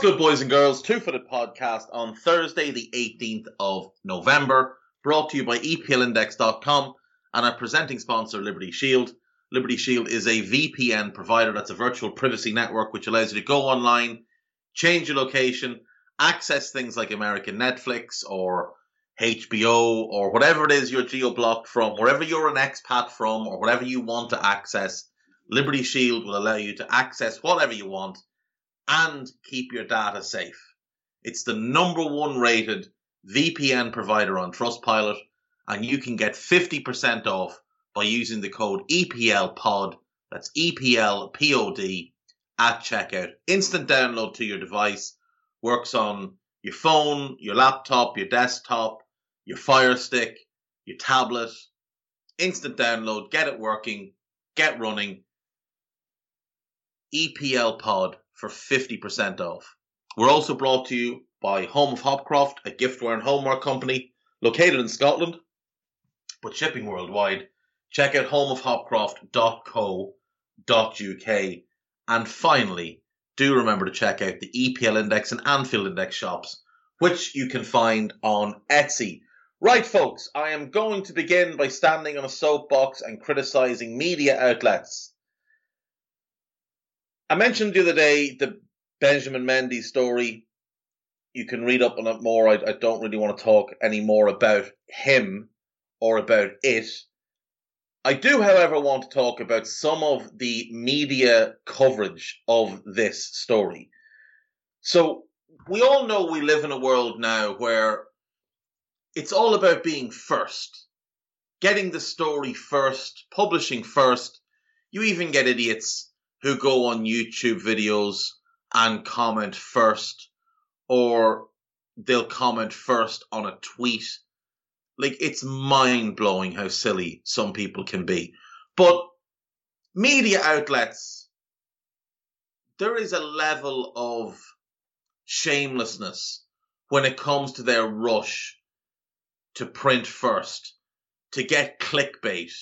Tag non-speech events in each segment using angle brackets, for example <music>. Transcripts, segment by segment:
What's good, boys and girls? Two Footed Podcast on Thursday, the 18th of November, brought to you by EPLindex.com and our presenting sponsor, Liberty Shield. Liberty Shield is a VPN provider that's a virtual privacy network which allows you to go online, change your location, access things like American Netflix or HBO or whatever it is you're geo blocked from, wherever you're an expat from or whatever you want to access. Liberty Shield will allow you to access whatever you want and keep your data safe. It's the number one rated VPN provider on Trustpilot, and you can get 50% off by using the code EPLPOD. That's EPLPOD at checkout. Instant download to your device. Works on your phone, your laptop, your desktop, your Fire Stick, your tablet. Instant download. Get it working. Get running. EPL Pod for 50% off. We're also brought to you by Home of Hopcroft, a giftware and homework company located in Scotland, but shipping worldwide. Check out homeofhopcroft.co.uk. And finally, do remember to check out the EPL Index and Anfield Index shops, which you can find on Etsy. Right, folks, I am going to begin by standing on a soapbox and criticizing media outlets. I mentioned the other day the Benjamin Mendy story. You can read up on it more. I, I don't really want to talk any more about him or about it. I do, however, want to talk about some of the media coverage of this story. So, we all know we live in a world now where it's all about being first, getting the story first, publishing first. You even get idiots who go on YouTube videos and comment first, or they'll comment first on a tweet. Like, it's mind blowing how silly some people can be. But media outlets, there is a level of shamelessness when it comes to their rush to print first, to get clickbait,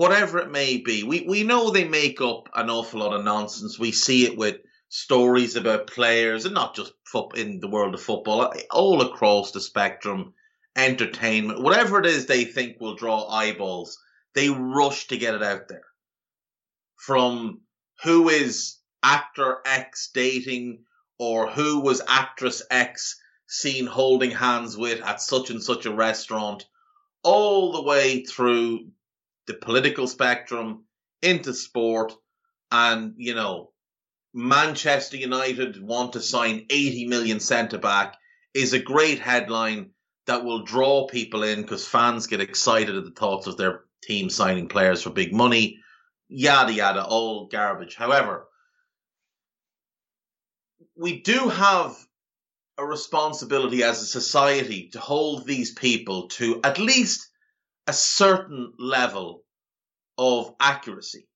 whatever it may be. We we know they make up an awful lot of nonsense. We see it with stories about players, and not just in the world of football, all across the spectrum, entertainment, whatever it is they think will draw eyeballs, they rush to get it out there. From who is actor X dating, or who was actress X seen holding hands with at such and such a restaurant, all the way through the political spectrum into sport. And, you know, Manchester United want to sign 80 million centre back is a great headline that will draw people in because fans get excited at the thoughts of their team signing players for big money. Yada, yada, all garbage. However, we do have a responsibility as a society to hold these people to at least a certain level of accuracy.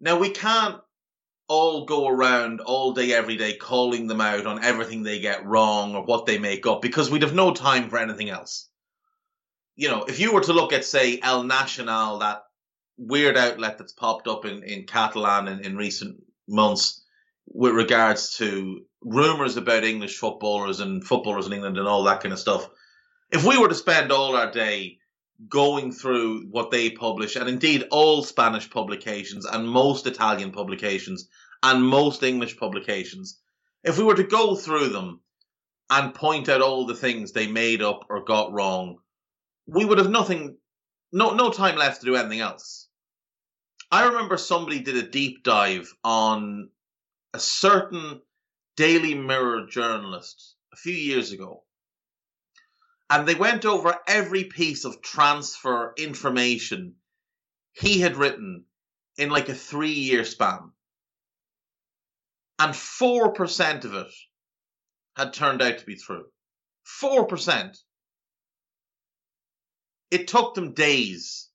Now, we can't all go around all day, every day, calling them out on everything they get wrong or what they make up because we'd have no time for anything else. You know, if you were to look at, say, El Nacional, that weird outlet that's popped up in, in Catalan in, in recent months with regards to rumours about English footballers and footballers in England and all that kind of stuff. If we were to spend all our day going through what they publish, and indeed all Spanish publications and most Italian publications and most English publications, if we were to go through them and point out all the things they made up or got wrong, we would have nothing, no, no time left to do anything else. I remember somebody did a deep dive on a certain Daily Mirror journalist a few years ago. And they went over every piece of transfer information he had written in like a three year span. And 4% of it had turned out to be true. 4%. It took them days,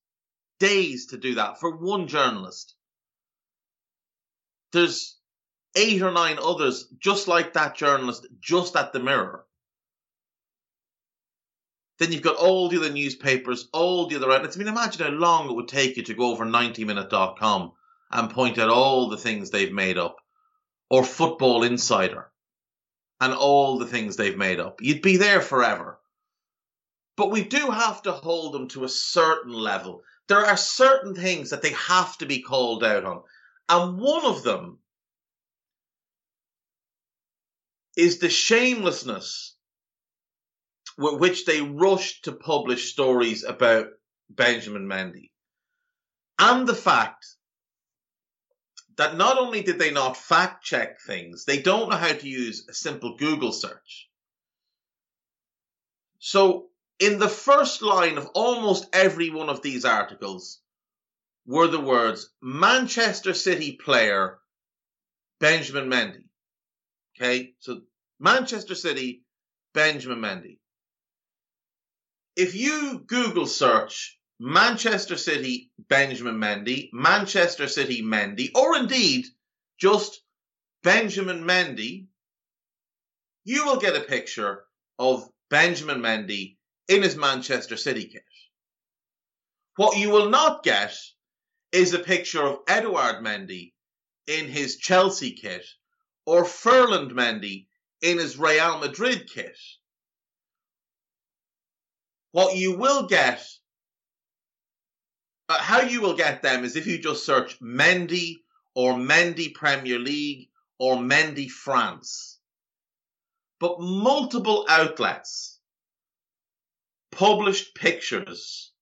days to do that for one journalist. There's eight or nine others just like that journalist, just at the mirror. Then you've got all the other newspapers, all the other outlets. I mean, imagine how long it would take you to go over 90minute.com and point out all the things they've made up, or Football Insider and all the things they've made up. You'd be there forever. But we do have to hold them to a certain level. There are certain things that they have to be called out on. And one of them is the shamelessness which they rushed to publish stories about Benjamin Mendy. And the fact that not only did they not fact check things, they don't know how to use a simple Google search. So, in the first line of almost every one of these articles were the words Manchester City player Benjamin Mendy. Okay, so Manchester City, Benjamin Mendy. If you Google search Manchester City, Benjamin Mendy, Manchester City, Mendy, or indeed just Benjamin Mendy, you will get a picture of Benjamin Mendy in his Manchester City kit. What you will not get is a picture of Edouard Mendy in his Chelsea kit or Ferland Mendy in his Real Madrid kit. What you will get uh, how you will get them is if you just search Mendy or Mendy Premier League or Mendy France. But multiple outlets published pictures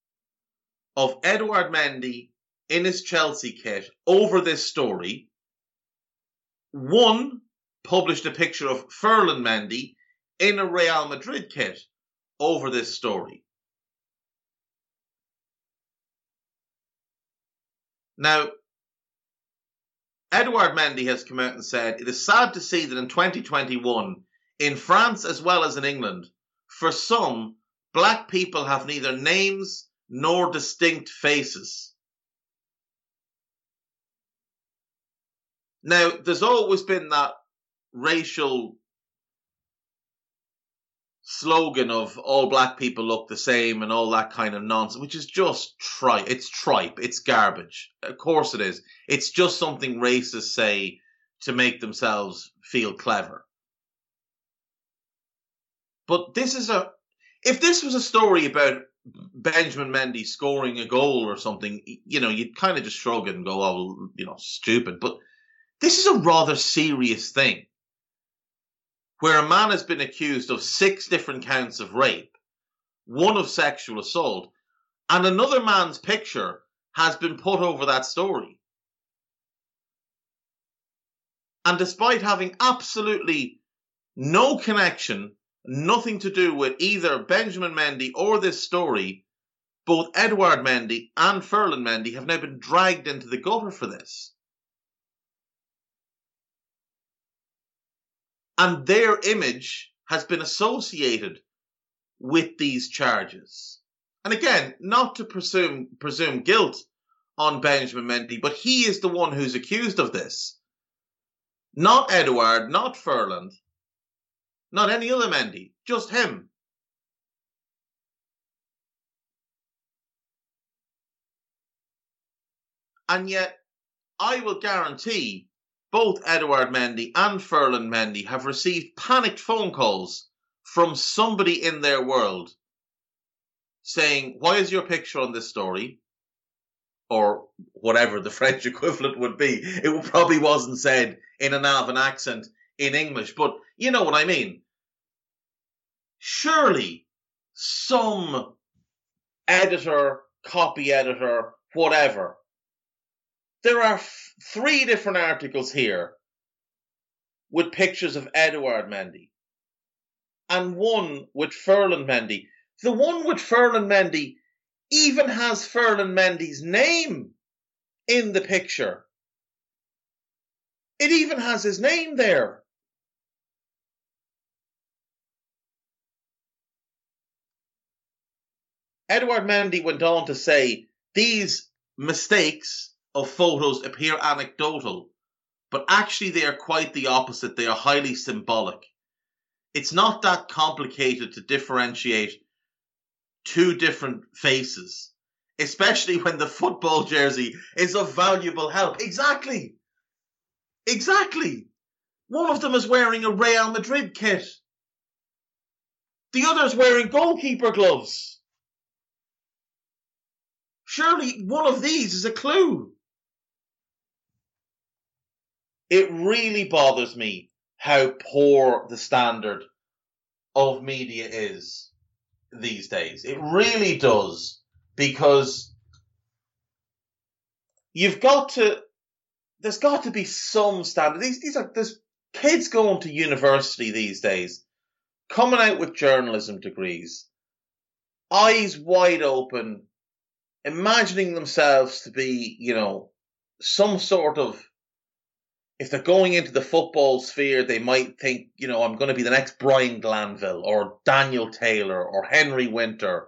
of Edouard Mendy in his Chelsea kit over this story. One published a picture of Ferland Mendy in a Real Madrid kit over this story. Now, Edouard Mendy has come out and said it is sad to see that in 2021, in France as well as in England, for some, black people have neither names nor distinct faces. Now, there's always been that racial slogan of all black people look the same and all that kind of nonsense, which is just tripe. It's tripe. It's garbage. Of course it is. It's just something racists say to make themselves feel clever. But this is a, if this was a story about Benjamin Mendy scoring a goal or something, you know, you'd kind of just shrug it and go, oh, you know, stupid. But this is a rather serious thing where a man has been accused of six different counts of rape, one of sexual assault, and another man's picture has been put over that story. And despite having absolutely no connection, nothing to do with either Benjamin Mendy or this story, both Edouard Mendy and Ferland Mendy have now been dragged into the gutter for this. And their image has been associated with these charges. And again, not to presume presume guilt on Benjamin Mendy, but he is the one who's accused of this. Not Edouard, not Ferland, not any other Mendy, just him. And yet, I will guarantee both Edouard Mendy and Ferland Mendy have received panicked phone calls from somebody in their world saying, Why is your picture on this story? Or whatever the <laughs> French equivalent would be. It probably wasn't said in an Alvin accent in English, but you know what I mean. Surely some editor, copy editor, whatever, there are f- three different articles here with pictures of Edouard Mendy. and one with Ferland Mendy. The one with Ferland Mendy even has Ferland Mendy's name in the picture. It even has his name there. Edouard Mendy went on to say these mistakes of photos appear anecdotal, but actually they are quite the opposite. They are highly symbolic. It's not that complicated to differentiate two different faces, especially when the football jersey is of valuable help. Exactly. Exactly. One of them is wearing a Real Madrid kit. The other is wearing goalkeeper gloves. Surely one of these is a clue. It really bothers me how poor the standard of media is these days. It really does because you've got to. There's got to be some standard. These these are there's kids going to university these days, coming out with journalism degrees, eyes wide open, imagining themselves to be, you know, some sort of if they're going into the football sphere, they might think, you know, I'm going to be the next Brian Glanville or Daniel Taylor or Henry Winter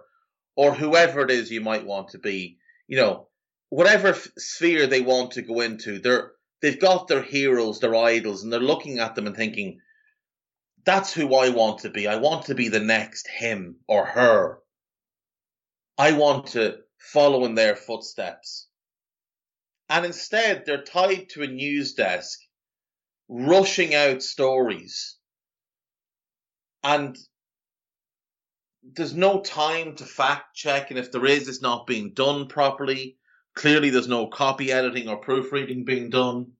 or whoever it is you might want to be. You know, whatever f- sphere they want to go into, they're they've got their heroes, their idols, and they're looking at them and thinking, that's who I want to be. I want to be the next him or her. I want to follow in their footsteps. And instead, they're tied to a news desk, rushing out stories. And there's no time to fact check, and if there is, it's not being done properly. Clearly, there's no copy editing or proofreading being done.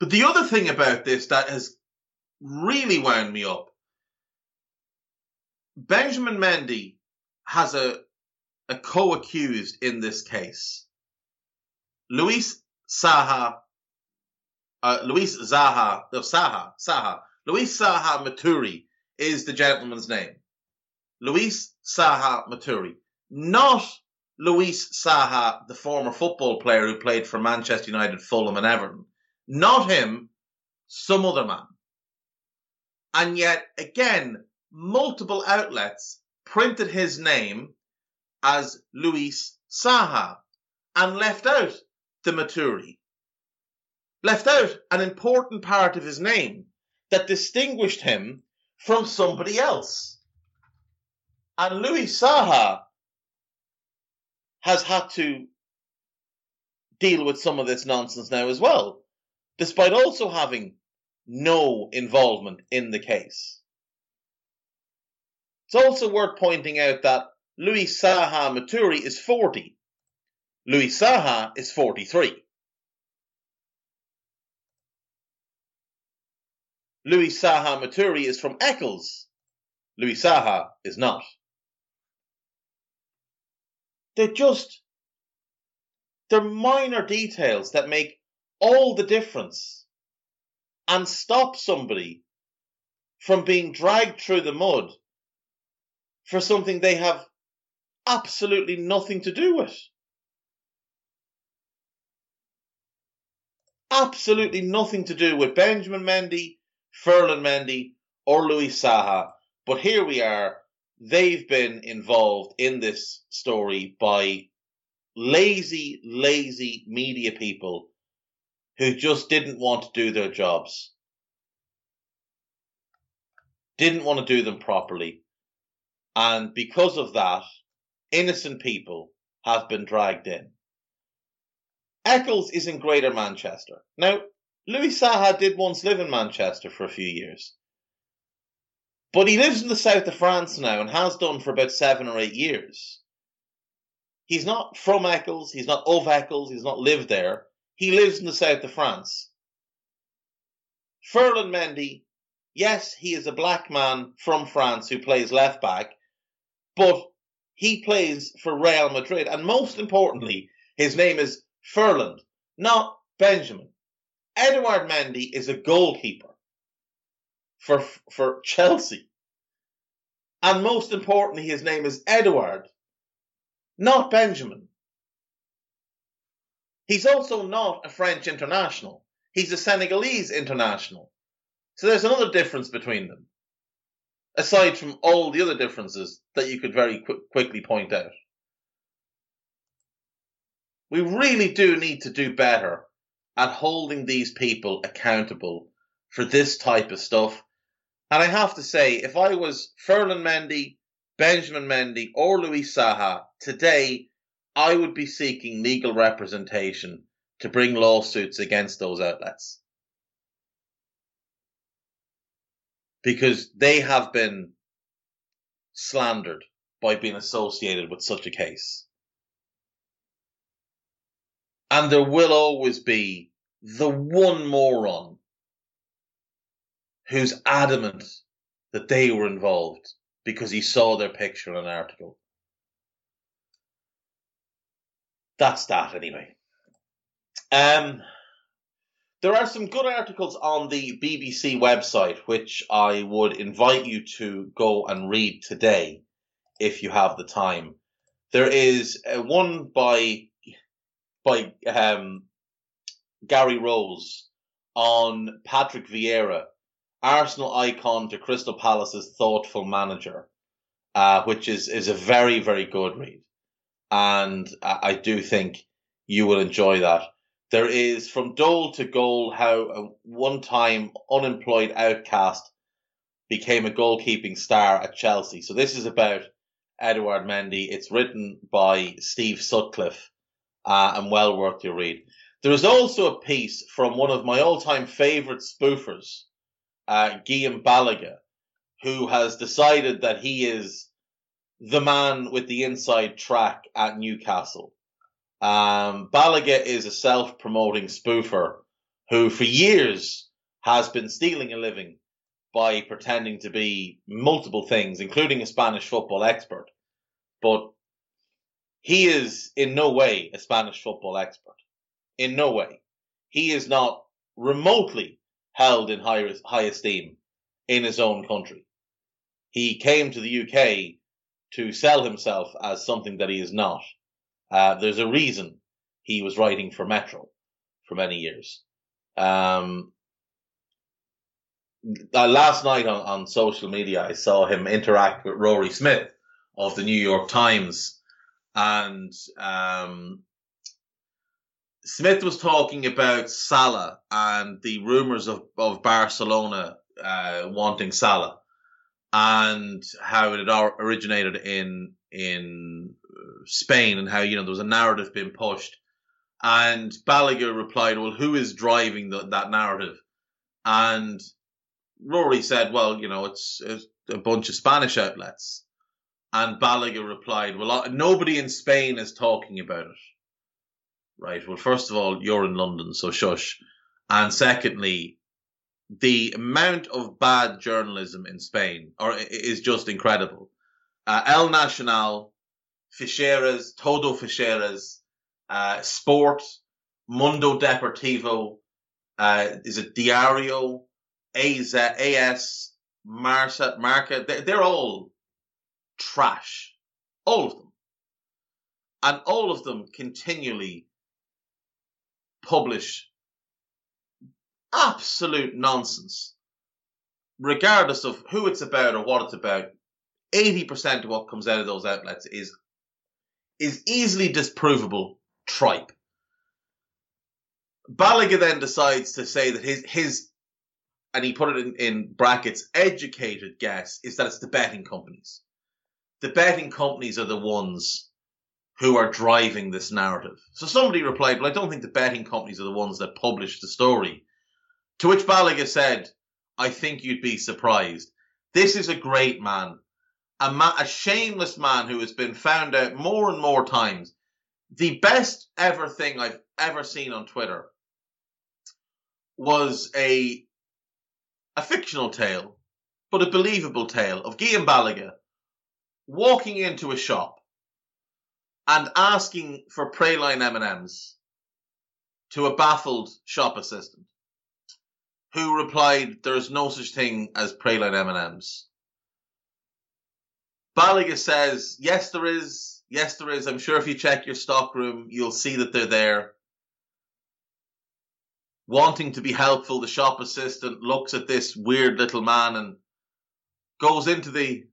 But the other thing about this that has really wound me up Benjamin Mendy has a, a co accused in this case. Luis Saha, uh, Luis Zaha, no, Saha, Saha, Luis Saha Maturi is the gentleman's name. Luis Saha Maturi. Not Luis Saha, the former football player who played for Manchester United, Fulham, and Everton. Not him, some other man. And yet, again, multiple outlets printed his name as Luis Saha and left out the Maturi. Left out an important part of his name that distinguished him from somebody else. And Luis Saha has had to deal with some of this nonsense now as well, despite also having no involvement in the case. It's also worth pointing out that Luis Saha Maturi is 40. Luis Saha is 43. Luis Saha Maturi is from Eccles. Louis Saha is not. They're just, they're minor details that make all the difference and stop somebody from being dragged through the mud for something they have absolutely nothing to do with. Absolutely nothing to do with Benjamin Mendy, Ferland Mendy, or Luis Saha. But here we are. They've been involved in this story by lazy, lazy media people who just didn't want to do their jobs. Didn't want to do them properly. And because of that, innocent people have been dragged in. Eccles is in Greater Manchester. Now, Louis Saha did once live in Manchester for a few years. But he lives in the south of France now and has done for about seven or eight years. He's not from Eccles, he's not of Eccles, he's not lived there. He lives in the south of France. Ferland Mendy, yes, he is a black man from France who plays left back, but he plays for Real Madrid. And most importantly, his name is Ferland, not Benjamin. Edouard Mendy is a goalkeeper for for Chelsea. And most importantly, his name is Edouard, not Benjamin. He's also not a French international. He's a Senegalese international. So there's another difference between them, aside from all the other differences that you could very qu- quickly point out. We really do need to do better at holding these people accountable for this type of stuff. And I have to say, if I was Ferland Mendy, Benjamin Mendy, or Louis Saha today, I would be seeking legal representation to bring lawsuits against those outlets. Because they have been slandered by being associated with such a case. And there will always be the one moron who's adamant that they were involved because he saw their picture in an article. That's that anyway. Um, there are some good articles on the BBC website, which I would invite you to go and read today if you have the time. There is uh, one by by um, Gary Rose on Patrick Vieira, Arsenal icon to Crystal Palace's thoughtful manager, uh, which is is a very very good read, and I, I do think you will enjoy that. There is from dole to goal how a one-time unemployed outcast became a goalkeeping star at Chelsea. So this is about Edouard Mendy. It's written by Steve Sutcliffe uh, and well worth your read. There is also a piece from one of my all-time favorite spoofers, uh, Guillaume Balagué, who has decided that he is the man with the inside track at Newcastle. Um, Balagué is a self-promoting spoofer who for years has been stealing a living by pretending to be multiple things, including a Spanish football expert. But he is in no way a Spanish football expert. In no way. He is not remotely held in high, high esteem in his own country. He came to the UK to sell himself as something that he is not. Uh, there's a reason he was writing for Metro for many years. Um, uh, last night on, on social media, I saw him interact with Rory Smith of the New York Times and um, Smith was talking about Salah and the rumors of, of Barcelona uh, wanting Salah and how it had originated in in Spain and how you know there was a narrative being pushed. And Balagué replied, "Well, who is driving the, that narrative?" And Rory said, "Well, you know, it's, it's a bunch of Spanish outlets." And Balagué replied, Well, uh, nobody in Spain is talking about it. Right. Well, first of all, you're in London, so shush. And secondly, the amount of bad journalism in Spain or is just incredible. Uh, El Nacional, Fichajes, Todo Fichajes, uh, Sport, Mundo Deportivo, uh, is it Diario, AZ, AS, Marca, Marca, they're, they're all trash. All of them. And all of them continually publish absolute nonsense, regardless of who it's about or what it's about. 80% of what comes out of those outlets is is easily disprovable tripe. Balagué then decides to say that his his and he put it in, in brackets educated guess is that it's the betting companies the betting companies are the ones who are driving this narrative. So somebody replied, well, I don't think the betting companies are the ones that publish the story. To which Balagué said, I think you'd be surprised. This is a great man, a, ma- a shameless man who has been found out more and more times. The best ever thing I've ever seen on Twitter was a a fictional tale, but a believable tale of Guillaume Balagué walking into a shop and asking for praline M&Ms to a baffled shop assistant. who replied, "There's no such thing as praline M and M's." Balagué says, "Yes, there is. Yes, there is. I'm sure if you check your stockroom, you'll see that they're there." Wanting to be helpful, the shop assistant looks at this weird little man and goes into the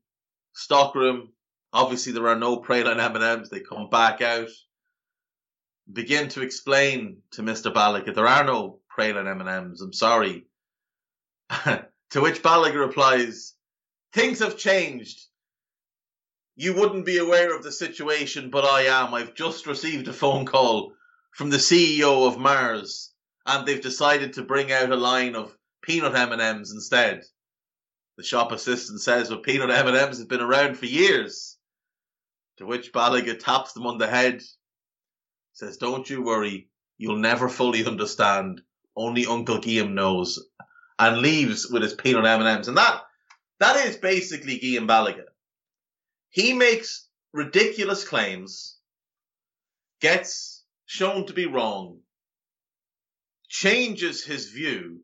stockroom. Obviously, there are no praline M and M's. They come back out begin to explain to Mr. Balagué there are no praline M&Ms. I'm sorry. <laughs> to which Balagué replies, things have changed. You wouldn't be aware of the situation, but I am. I've just received a phone call from the CEO of Mars, and they've decided to bring out a line of peanut M&Ms instead. The shop assistant says, "Well, peanut M&Ms have been around for years." To which Balagué taps them on the head says, "Don't you worry, you'll never fully understand. Only Uncle Guillaume knows," and leaves with his peanut M and M's, and that that is basically Guillaume Balagué. He makes ridiculous claims, gets shown to be wrong, changes his view,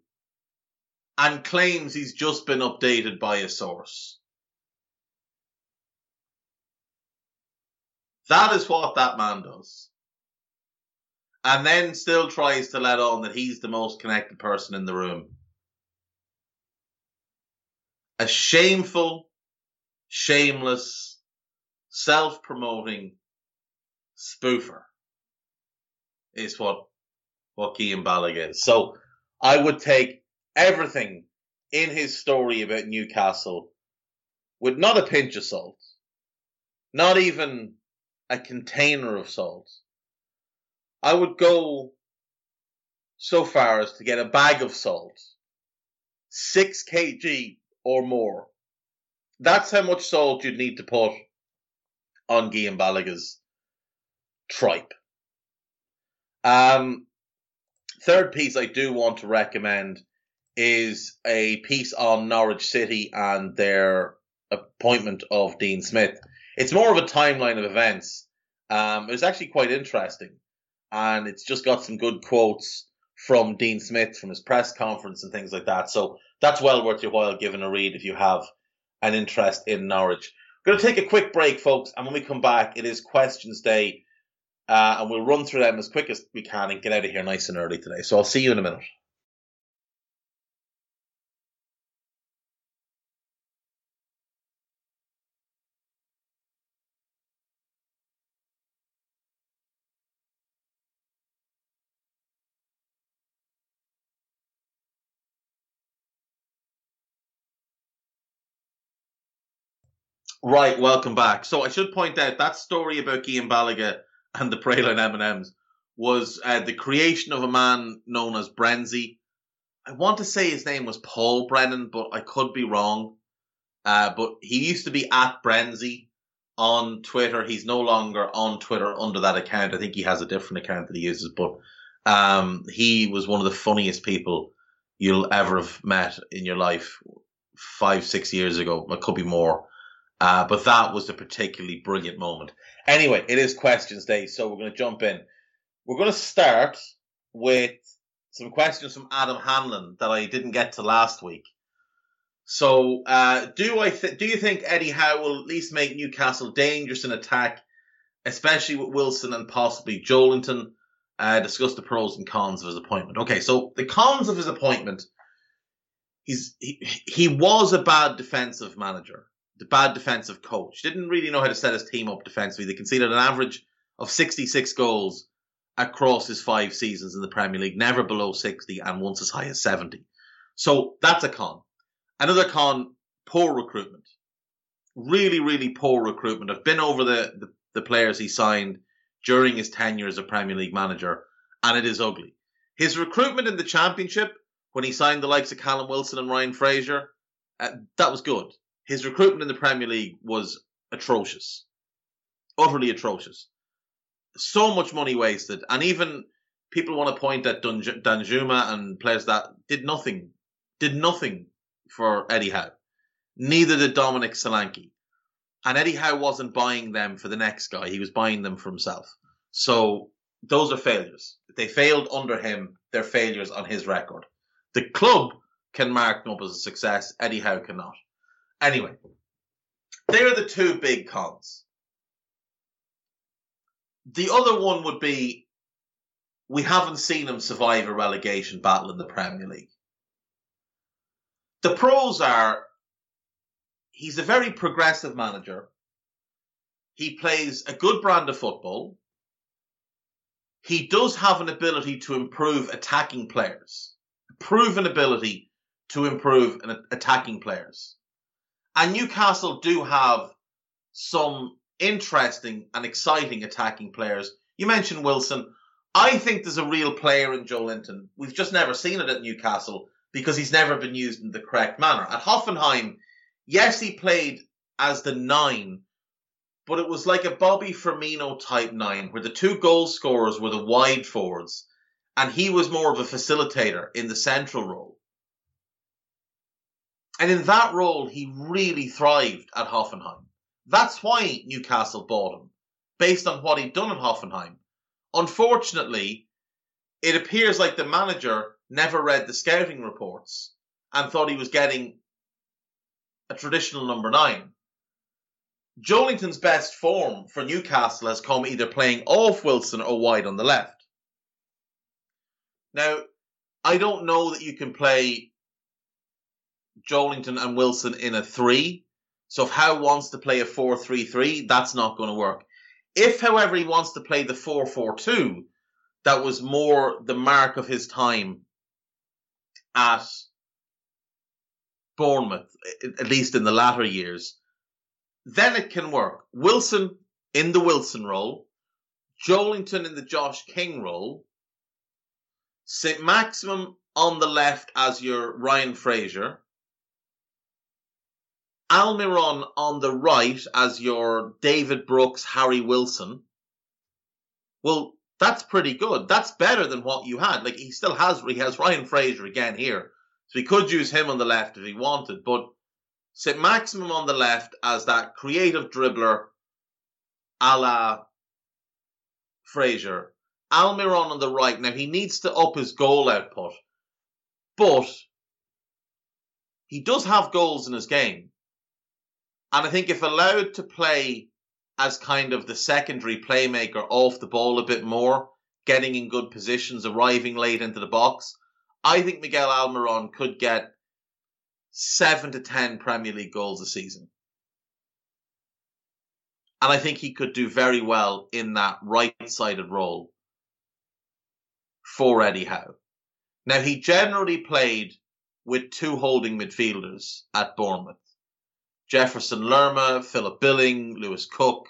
and claims he's just been updated by a source. That is what that man does and then still tries to let on that he's the most connected person in the room. A shameful, shameless, self promoting spoofer is what what Guillaume Balagué is. So I would take everything in his story about Newcastle with not a pinch of salt, not even a container of salt, I would go so far as to get a bag of salt, six kg or more. That's how much salt you'd need to put on Guillaume Balagué's tripe. Um, third piece I do want to recommend is a piece on Norwich City and their appointment of Dean Smith. It's more of a timeline of events. Um, actually quite interesting and it's just got some good quotes from Dean Smith from his press conference and things like that. So that's well worth your while giving a read if you have an interest in Norwich. We're going to take a quick break, folks, and when we come back, it is questions day, uh, and we'll run through them as quick as we can and get out of here nice and early today. So I'll see you in a minute. Right, welcome back. So I should point out that story about Guillaume Balagué and the Praline M&Ms was uh, the creation of a man known as Brenzy. I want to say his name was Paul Brennan, but I could be wrong. Uh, but he used to be at Brenzy on Twitter. He's no longer on Twitter under that account. I think he has a different account that he uses, but um, he was one of the funniest people you'll ever have met in your life five, six years ago. It could be more. Uh, but that was a particularly brilliant moment. Anyway, it is questions day, so we're going to jump in. We're going to start with some questions from Adam Hanlon that I didn't get to last week. So, uh, do I th- do you think Eddie Howe will at least make Newcastle dangerous in attack, especially with Wilson and possibly Joelinton? Uh, discuss the pros and cons of his appointment. Okay, so the cons of his appointment, he's he, he was a bad defensive manager the bad defensive coach. Didn't really know how to set his team up defensively. They conceded an average of 66 goals across his five seasons in the Premier League, never below 60 and once as high as 70. So that's a con. Another con, poor recruitment. Really, really poor recruitment. I've been over the, the, the players he signed during his tenure as a Premier League manager, and it is ugly. His recruitment in the Championship, when he signed the likes of Callum Wilson and Ryan Fraser, uh, that was good his recruitment in the Premier League was atrocious, utterly atrocious. So much money wasted, and even people want to point at Danjuma and players that did nothing, did nothing for Eddie Howe. Neither did Dominic Solanke. And Eddie Howe wasn't buying them for the next guy; he was buying them for himself. So those are failures. They failed under him, they're failures on his record. The club can mark them up as a success. Eddie Howe cannot. Anyway, they're the two big cons. The other one would be we haven't seen him survive a relegation battle in the Premier League. The pros are he's a very progressive manager. He plays a good brand of football. He does have an ability to improve attacking players, proven ability to improve attacking players. And Newcastle do have some interesting and exciting attacking players. You mentioned Wilson. I think there's a real player in Joelinton. We've just never seen it at Newcastle because he's never been used in the correct manner. At Hoffenheim, yes, he played as the nine, but it was like a Bobby Firmino type nine, where the two goal scorers were the wide forwards, and he was more of a facilitator in the central role. And in that role, he really thrived at Hoffenheim. That's why Newcastle bought him, based on what he'd done at Hoffenheim. Unfortunately, it appears like the manager never read the scouting reports and thought he was getting a traditional number nine. Joelinton's best form for Newcastle has come either playing off Wilson or wide on the left. Now, I don't know that you can play Joelinton and Wilson in a three. So if Howe wants to play a 4-3-3, that's not going to work. If, however, he wants to play the 4 4 2, that was more the mark of his time at Bournemouth, at least in the latter years, then it can work. Wilson in the Wilson role, Joelinton in the Josh King role, Saint-Maximin on the left as your Ryan Fraser, Almiron on the right as your David Brooks, Harry Wilson. Well, that's pretty good. That's better than what you had. Like he still has he has Ryan Fraser again here. So he could use him on the left if he wanted, but Saint-Maximin on the left as that creative dribbler a la Fraser. Almiron on the right. Now he needs to up his goal output, but he does have goals in his game. And I think if allowed to play as kind of the secondary playmaker off the ball a bit more, getting in good positions, arriving late into the box, I think Miguel Almiron could get seven to ten Premier League goals a season. And I think he could do very well in that right sided role for Eddie Howe. Now, he generally played with two holding midfielders at Bournemouth. Jefferson Lerma, Philip Billing, Lewis Cook,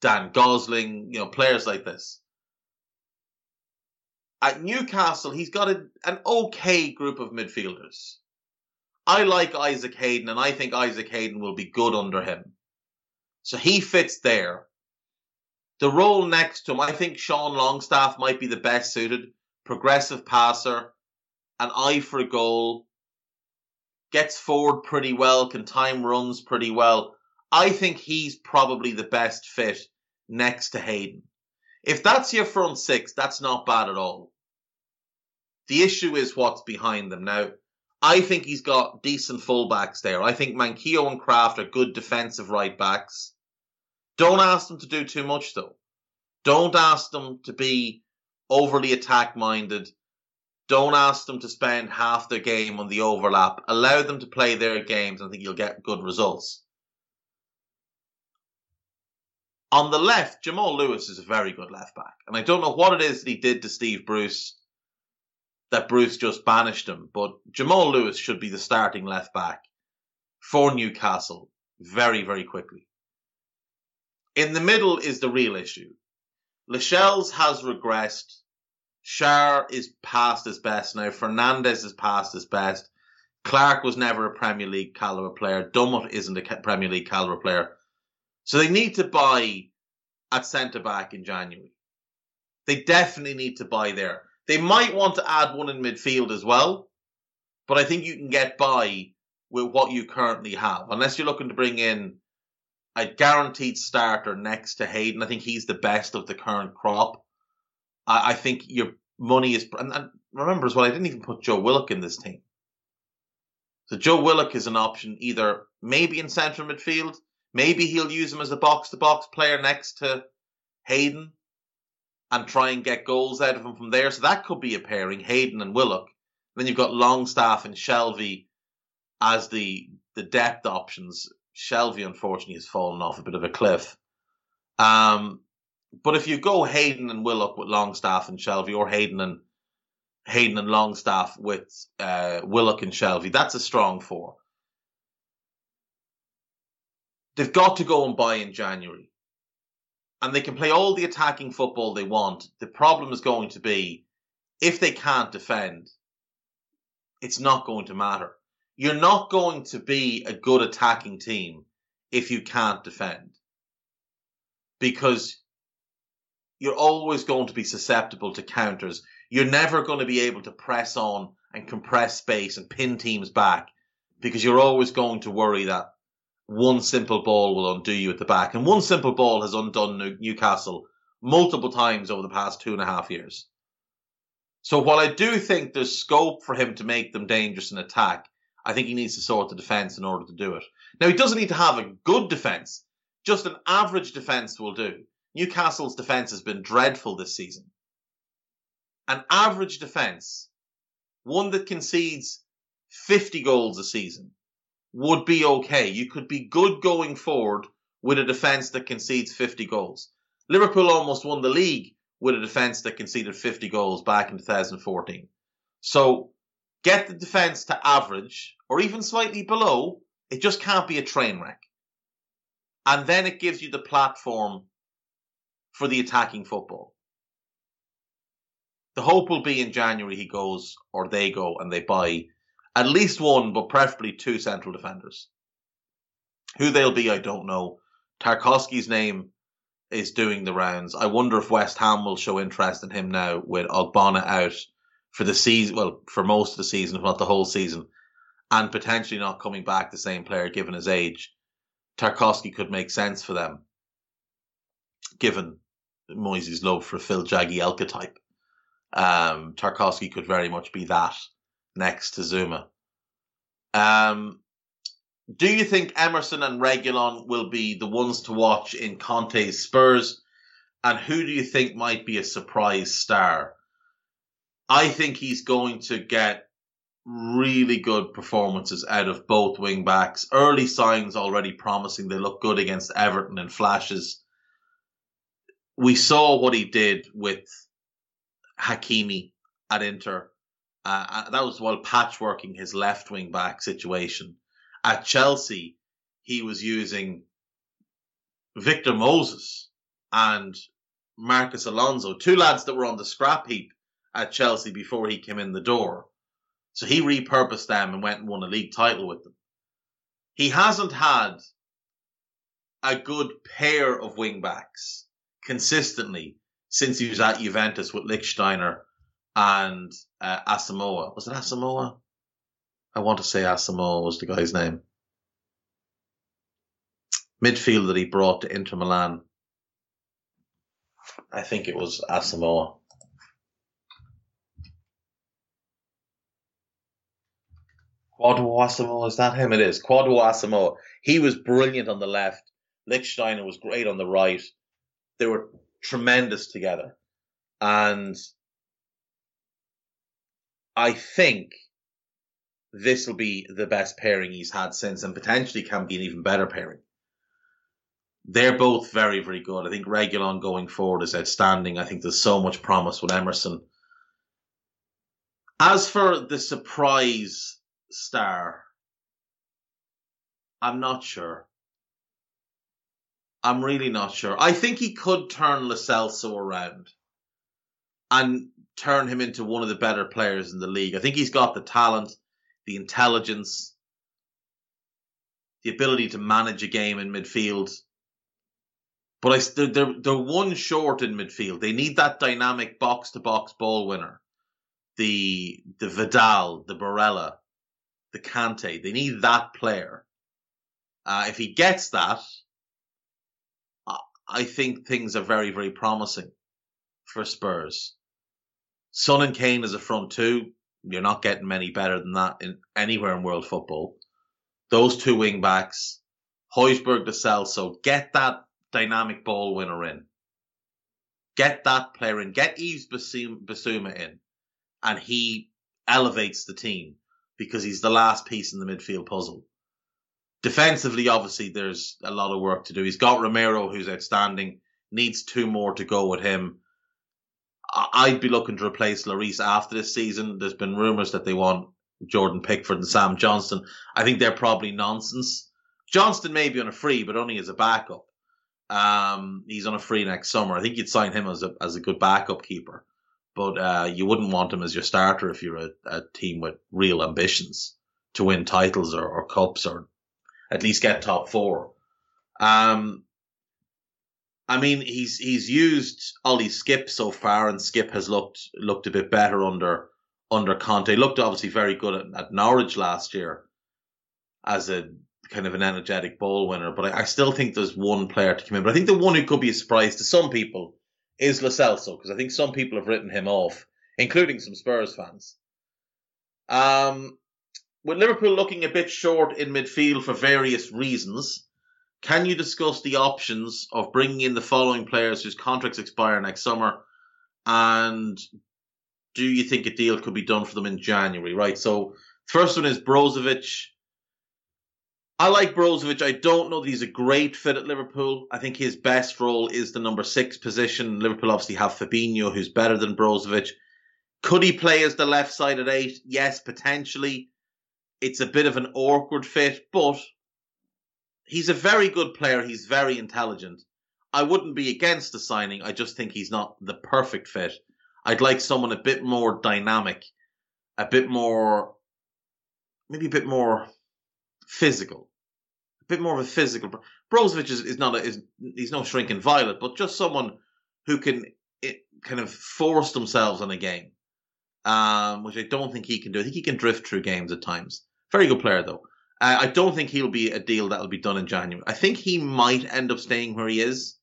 Dan Gosling, you know, players like this. At Newcastle, he's got a, an okay group of midfielders. I like Isaac Hayden, and I think Isaac Hayden will be good under him. So he fits there. The role next to him, I think Sean Longstaff might be the best suited. Progressive passer, an eye for a goal, gets forward pretty well, can time runs pretty well. I think he's probably the best fit next to Hayden. If that's your front six, that's not bad at all. The issue is what's behind them. Now, I think he's got decent fullbacks there. I think Manquillo and Krafth are good defensive right backs. Don't ask them to do too much though. Don't ask them to be overly attack minded don't ask them to spend half their game on the overlap. Allow them to play their games. I think you'll get good results. On the left, Jamal Lewis is a very good left back. And I don't know what it is that he did to Steve Bruce that Bruce just banished him, but Jamal Lewis should be the starting left back for Newcastle very, very quickly. In the middle is the real issue. Lascelles has regressed. Schär is past his best now. Fernandez is past his best. Clark was never a Premier League caliber player. Dummett isn't a Premier League caliber player. So they need to buy at centre back in January. They definitely need to buy there. They might want to add one in midfield as well, but I think you can get by with what you currently have, unless you're looking to bring in a guaranteed starter next to Hayden. I think he's the best of the current crop. I, I think your money is. And, and, remember as well, I didn't even put Joe Willock in this team. So Joe Willock is an option either maybe in central midfield, maybe he'll use him as a box to box player next to Hayden and try and get goals out of him from there. So that could be a pairing, Hayden and Willock. Then you've got Longstaff and Shelvey as the the depth options. Shelvey unfortunately has fallen off a bit of a cliff. Um, but if you go Hayden and Willock with Longstaff and Shelvey, or Hayden and Hayden and Longstaff with uh, Willock and Shelvey, that's a strong four. They've got to go and buy in January. And they can play all the attacking football they want. The problem is going to be if they can't defend, it's not going to matter. You're not going to be a good attacking team if you can't defend. Because you're always going to be susceptible to counters. You're never going to be able to press on and compress space and pin teams back because you're always going to worry that one simple ball will undo you at the back. And one simple ball has undone Newcastle multiple times over the past two and a half years. So while I do think there's scope for him to make them dangerous in attack, I think he needs to sort the defence in order to do it. Now he doesn't need to have a good defence, just an average defence will do. Newcastle's defence has been dreadful this season. An average defence, one that concedes 50 goals a season, would be okay. You could be good going forward with a defence that concedes 50 goals. Liverpool almost won the league with a defence that conceded 50 goals back in 2014. So get the defence to average or even slightly below. It just can't be a train wreck. And then it gives you the platform for the attacking football. The hope will be in January he goes or they go and they buy at least one, but preferably two central defenders. Who they'll be, I don't know. Tarkowski's name is doing the rounds. I wonder if West Ham will show interest in him now with Ogbonna out for the season, well, for most of the season, if not the whole season, and potentially not coming back the same player given his age. Tarkowski could make sense for them, given Moyes' love for Phil Jagielka type. Um, Tarkowski could very much be that next to Zouma. Um, do you think Emerson and Reguilon will be the ones to watch in Conte's Spurs? And who do you think might be a surprise star? I think he's going to get really good performances out of both wing backs. Early signs already promising. They look good against Everton in flashes. We saw what he did with Hakimi at Inter. Uh, that was while patchworking his left wing back situation at Chelsea, he was using Victor Moses and Marcos Alonso, two lads that were on the scrap heap at Chelsea before he came in the door. So he repurposed them and went and won a league title with them. He hasn't had a good pair of wing backs consistently since he was at Juventus with Lichtsteiner and uh, Asamoah. Was it Asamoah? I want to say Asamoah was the guy's name. Midfield that he brought to Inter Milan. I think it was Asamoah. Kwadwo Asamoah, is that him? It is. Kwadwo Asamoah. He was brilliant on the left. Lichtsteiner was great on the right. They were tremendous together. And I think this will be the best pairing he's had since and potentially can be an even better pairing. They're both very, very good. I think Reguilon going forward is outstanding. I think there's so much promise with Emerson. As for the surprise star, I'm not sure. I'm really not sure. I think he could turn Lo Celso around and turn him into one of the better players in the league. I think he's got the talent the intelligence, the ability to manage a game in midfield. But I, they're, they're one short in midfield. They need that dynamic box to box ball winner. The, the Vidal, the Barella, the Kante. They need that player. Uh, if he gets that, I think things are very, very promising for Spurs. Son and Kane as a front two you're not getting many better than that in anywhere in world football. Those two wing backs, Højbjerg to Celso, get that dynamic ball winner in. Get that player in. Get Yves Bissouma in. And he elevates the team because he's the last piece in the midfield puzzle. Defensively, obviously, there's a lot of work to do. He's got Romero, who's outstanding, needs two more to go with him. I'd be looking to replace Lloris after this season. There's been rumours that they want Jordan Pickford and Sam Johnstone. I think they're probably nonsense. Johnstone may be on a free, but only as a backup. Um, he's on a free next summer. I think you'd sign him as a as a good backup keeper, but uh, you wouldn't want him as your starter if you're a, a team with real ambitions to win titles or, or cups or at least get top four. Um, I mean, he's he's used Ollie Skipp so far, and Skipp has looked looked a bit better under under Conte. Looked obviously very good at, at Norwich last year as a kind of an energetic ball winner. But I, I, still think there's one player to come in. But I think the one who could be a surprise to some people is Lo because I think some people have written him off, including some Spurs fans. Um, with Liverpool looking a bit short in midfield for various reasons, can you discuss the options of bringing in the following players whose contracts expire next summer? And do you think a deal could be done for them in January? Right. So, first one is Brozovic. I like Brozovic. I don't know that he's a great fit at Liverpool. I think his best role is the number six position. Liverpool obviously have Fabinho, who's better than Brozovic. Could he play as the left side at eight? Yes, potentially it's a bit of an awkward fit, but he's a very good player. He's very intelligent. I wouldn't be against the signing. I just think he's not the perfect fit. I'd like someone a bit more dynamic, a bit more, maybe a bit more physical, a bit more of a physical. Brozovic is, is not a, is he's no shrinking violet, but just someone who can it, kind of force themselves on a game um, which I don't think he can do. I think he can drift through games at times. Very good player though. Uh, I don't think he'll be a deal that'll be done in January. I think he might end up staying where he is.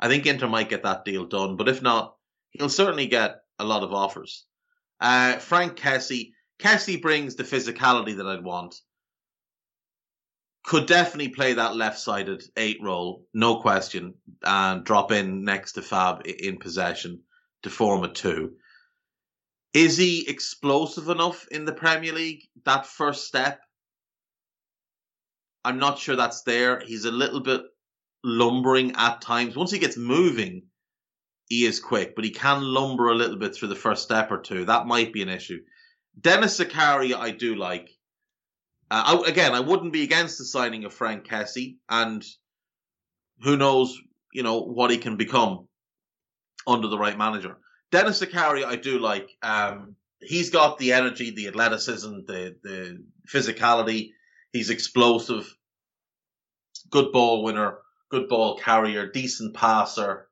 I think Inter might get that deal done, but if not, he'll certainly get a lot of offers. Uh, Frank Kessie. Kessie brings the physicality that I'd want. Could definitely play that left-sided eight role, no question, and drop in next to Fab in possession to form a two. Is he explosive enough in the Premier League? That first step, I'm not sure that's there. He's a little bit lumbering at times. Once he gets moving, he is quick, but he can lumber a little bit through the first step or two. That might be an issue. Denis Zakaria, I do like. Uh, I, again, I wouldn't be against the signing of Frank Kessie, and who knows, you know, what he can become under the right manager. Denis Zakaria, I do like. Um, he's got the energy, the athleticism, the the physicality. He's explosive, good ball winner, good ball carrier, decent passer,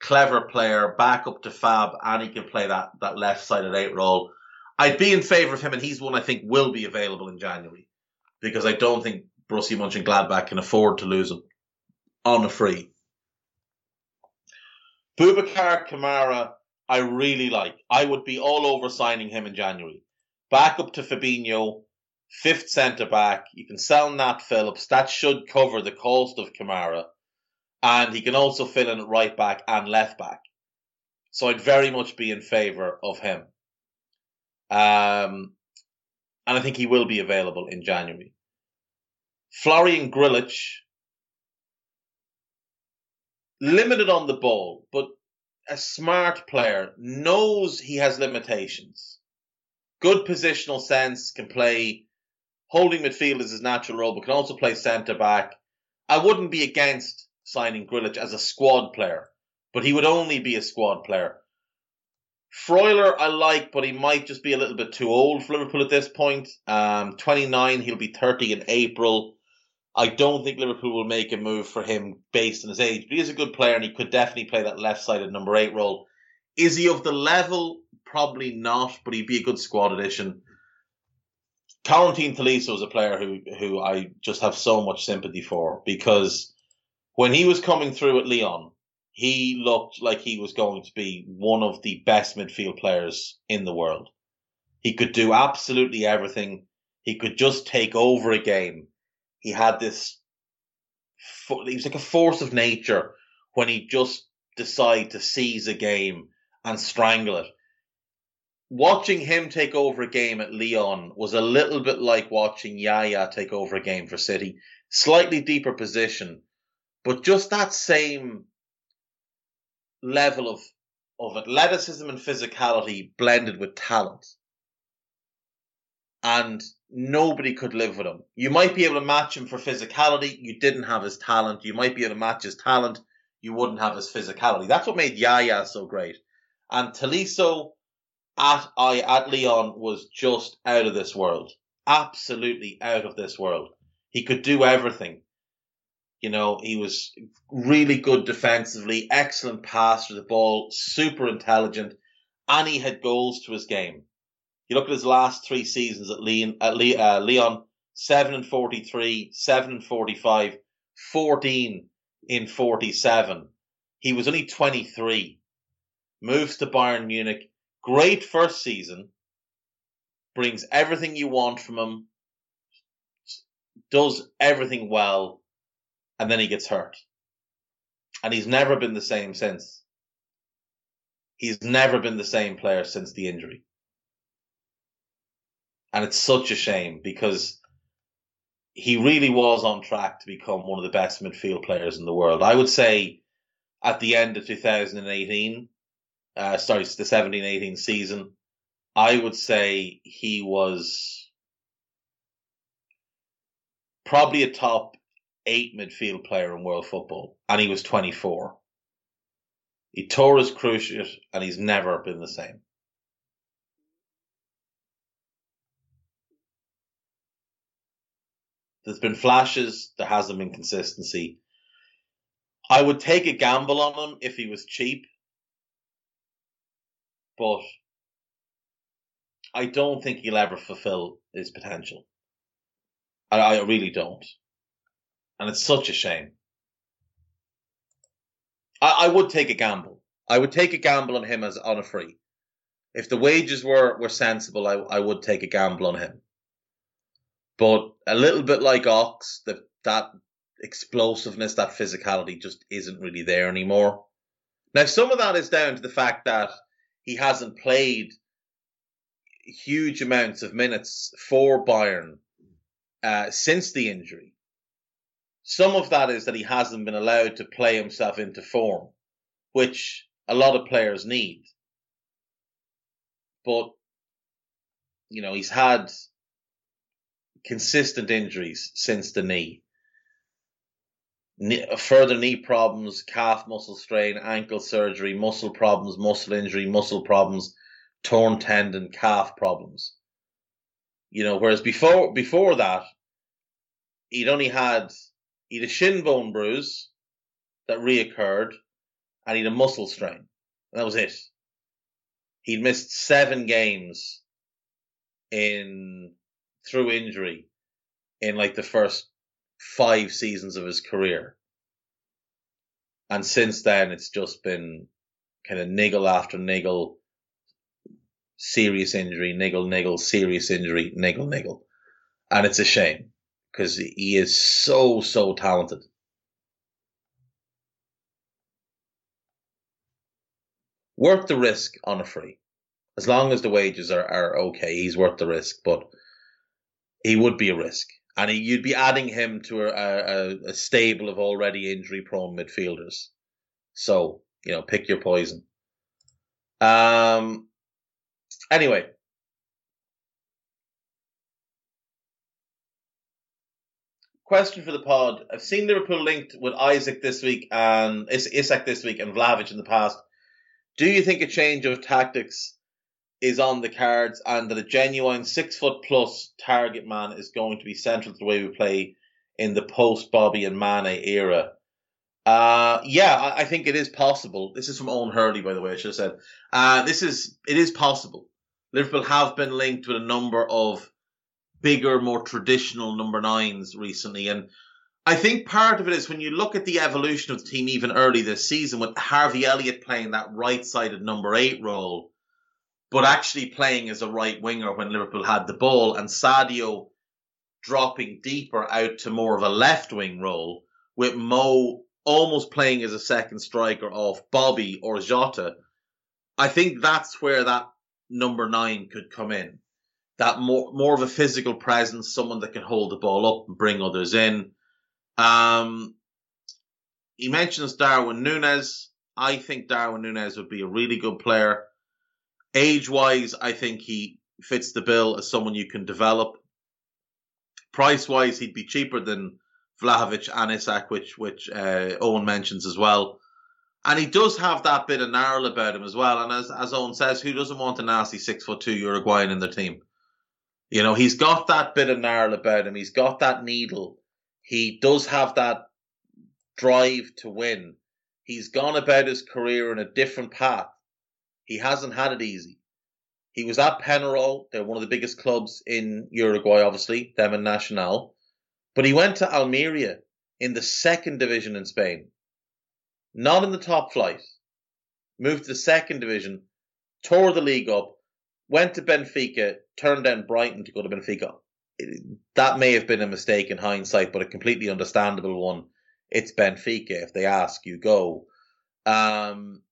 clever player, back up to Fab, and he can play that that left sided eight role. I'd be in favour of him, and he's one I think will be available in January because I don't think Borussia Mönchengladbach can afford to lose him on a free. Boubacar Kamara I really like. I would be all over signing him in January. Back up to Fabinho, fifth centre back. You can sell Nat Phillips. That should cover the cost of Kamara. And he can also fill in at right back and left back. So I'd very much be in favour of him. Um, and I think he will be available in January. Florian Grillitsch, limited on the ball, but a smart player knows he has limitations. Good positional sense, can play holding midfield is his natural role, but can also play centre back. I wouldn't be against signing Grillitsch as a squad player, but he would only be a squad player. Freuler I like, but he might just be a little bit too old for Liverpool at this point. Um, 29, he'll be 30 in April. I don't think Liverpool will make a move for him based on his age, but he is a good player and he could definitely play that left sided number eight role. Is he of the level? Probably not, but he'd be a good squad addition. Corentin Tolisso is a player who who I just have so much sympathy for because when he was coming through at Lyon, he looked like he was going to be one of the best midfield players in the world. He could do absolutely everything. He could just take over a game. He had this, he was like a force of nature when he just decided to seize a game and strangle it. Watching him take over a game at Lyon was a little bit like watching Yaya take over a game for City. Slightly deeper position, but just that same level of of athleticism and physicality blended with talent. And nobody could live with him. You might be able to match him for physicality. You didn't have his talent. You might be able to match his talent. You wouldn't have his physicality. That's what made Yaya so great. And Tolisso at I at Lyon was just out of this world. Absolutely out of this world. He could do everything. You know, he was really good defensively, excellent passer of the ball, super intelligent, and he had goals to his game. You look at his last three seasons at Leon, at uh, Lyon 7 and 43, 7 and 45, 14 in 47. He was only 23. Moves to Bayern Munich. Great first season. Brings everything you want from him. Does everything well and then he gets hurt. And he's never been the same since. He's never been the same player since the injury. And it's such a shame because he really was on track to become one of the best midfield players in the world. I would say at the end of 2018, uh, sorry, the 17 18 season, I would say he was probably a top eight midfield player in world football, and he was 24. He tore his cruciate, and he's never been the same. There's been flashes, there hasn't been consistency. I would take a gamble on him if he was cheap, but I don't think he'll ever fulfill his potential. I, I really don't and it's such a shame. I, I would take a gamble. I would take a gamble on him as on a free. If the wages were were sensible, I I would take a gamble on him. But a little bit like Ox, that that explosiveness, that physicality just isn't really there anymore. Now, some of that is down to the fact that he hasn't played huge amounts of minutes for Bayern uh, since the injury. Some of that is that he hasn't been allowed to play himself into form, which a lot of players need. But, you know, he's had consistent injuries since the knee. Further knee problems, calf muscle strain, ankle surgery, muscle problems, muscle injury, muscle problems, torn tendon, calf problems. You know, whereas before before that, he'd only had he had a shin bone bruise that reoccurred, and he had a muscle strain. And that was it. He'd missed seven games in through injury in like the first five seasons of his career. And since then, it's just been kind of niggle after niggle, serious injury, niggle, niggle, serious injury, niggle, niggle. And it's a shame because he is so so talented. Worth the risk on a free, as long as the wages are, are okay. He's worth the risk, but he would be a risk, and he, you'd be adding him to a, a, a stable of already injury prone midfielders. So you know, pick your poison. Um. Anyway, question for the pod. I've seen Liverpool linked with Isaac this week and Isak this week and Vlahovic in the past. Do you think a change of tactics is on the cards and that a genuine six foot plus target man is going to be central to the way we play in the post Bobby and Mane era? Uh, yeah, I, I, think it is possible. This is from Owen Hurley, by the way, I should have said. Uh, this is, it is possible. Liverpool have been linked with a number of bigger, more traditional number nines recently. And I think part of it is when you look at the evolution of the team even early this season with Harvey Elliott playing that right sided number eight role, but actually playing as a right winger when Liverpool had the ball, and Sadio dropping deeper out to more of a left wing role, with Mo almost playing as a second striker off Bobby or Jota. I think that's where that number nine could come in. That more more of a physical presence, someone that can hold the ball up and bring others in. Um, he mentions Darwin Nunez. I think Darwin Nunez would be a really good player. Age wise, I think he fits the bill as someone you can develop. Price wise, he'd be cheaper than Vlahovic and Isak, which which uh, Owen mentions as well. And he does have that bit of gnarl about him as well. And as, as Owen says, who doesn't want a nasty six foot two Uruguayan in their team? You know, he's got that bit of gnarl about him. He's got that needle. He does have that drive to win. He's gone about his career in a different path. He hasn't had it easy. He was at Penarol. They're one of the biggest clubs in Uruguay, obviously, them and Nacional. But he went to Almeria in the second division in Spain not in the top flight, moved to the second division, tore the league up, went to Benfica, turned down Brighton to go to Benfica. That may have been a mistake in hindsight, but a completely understandable one. It's Benfica. If they ask, you go. Um,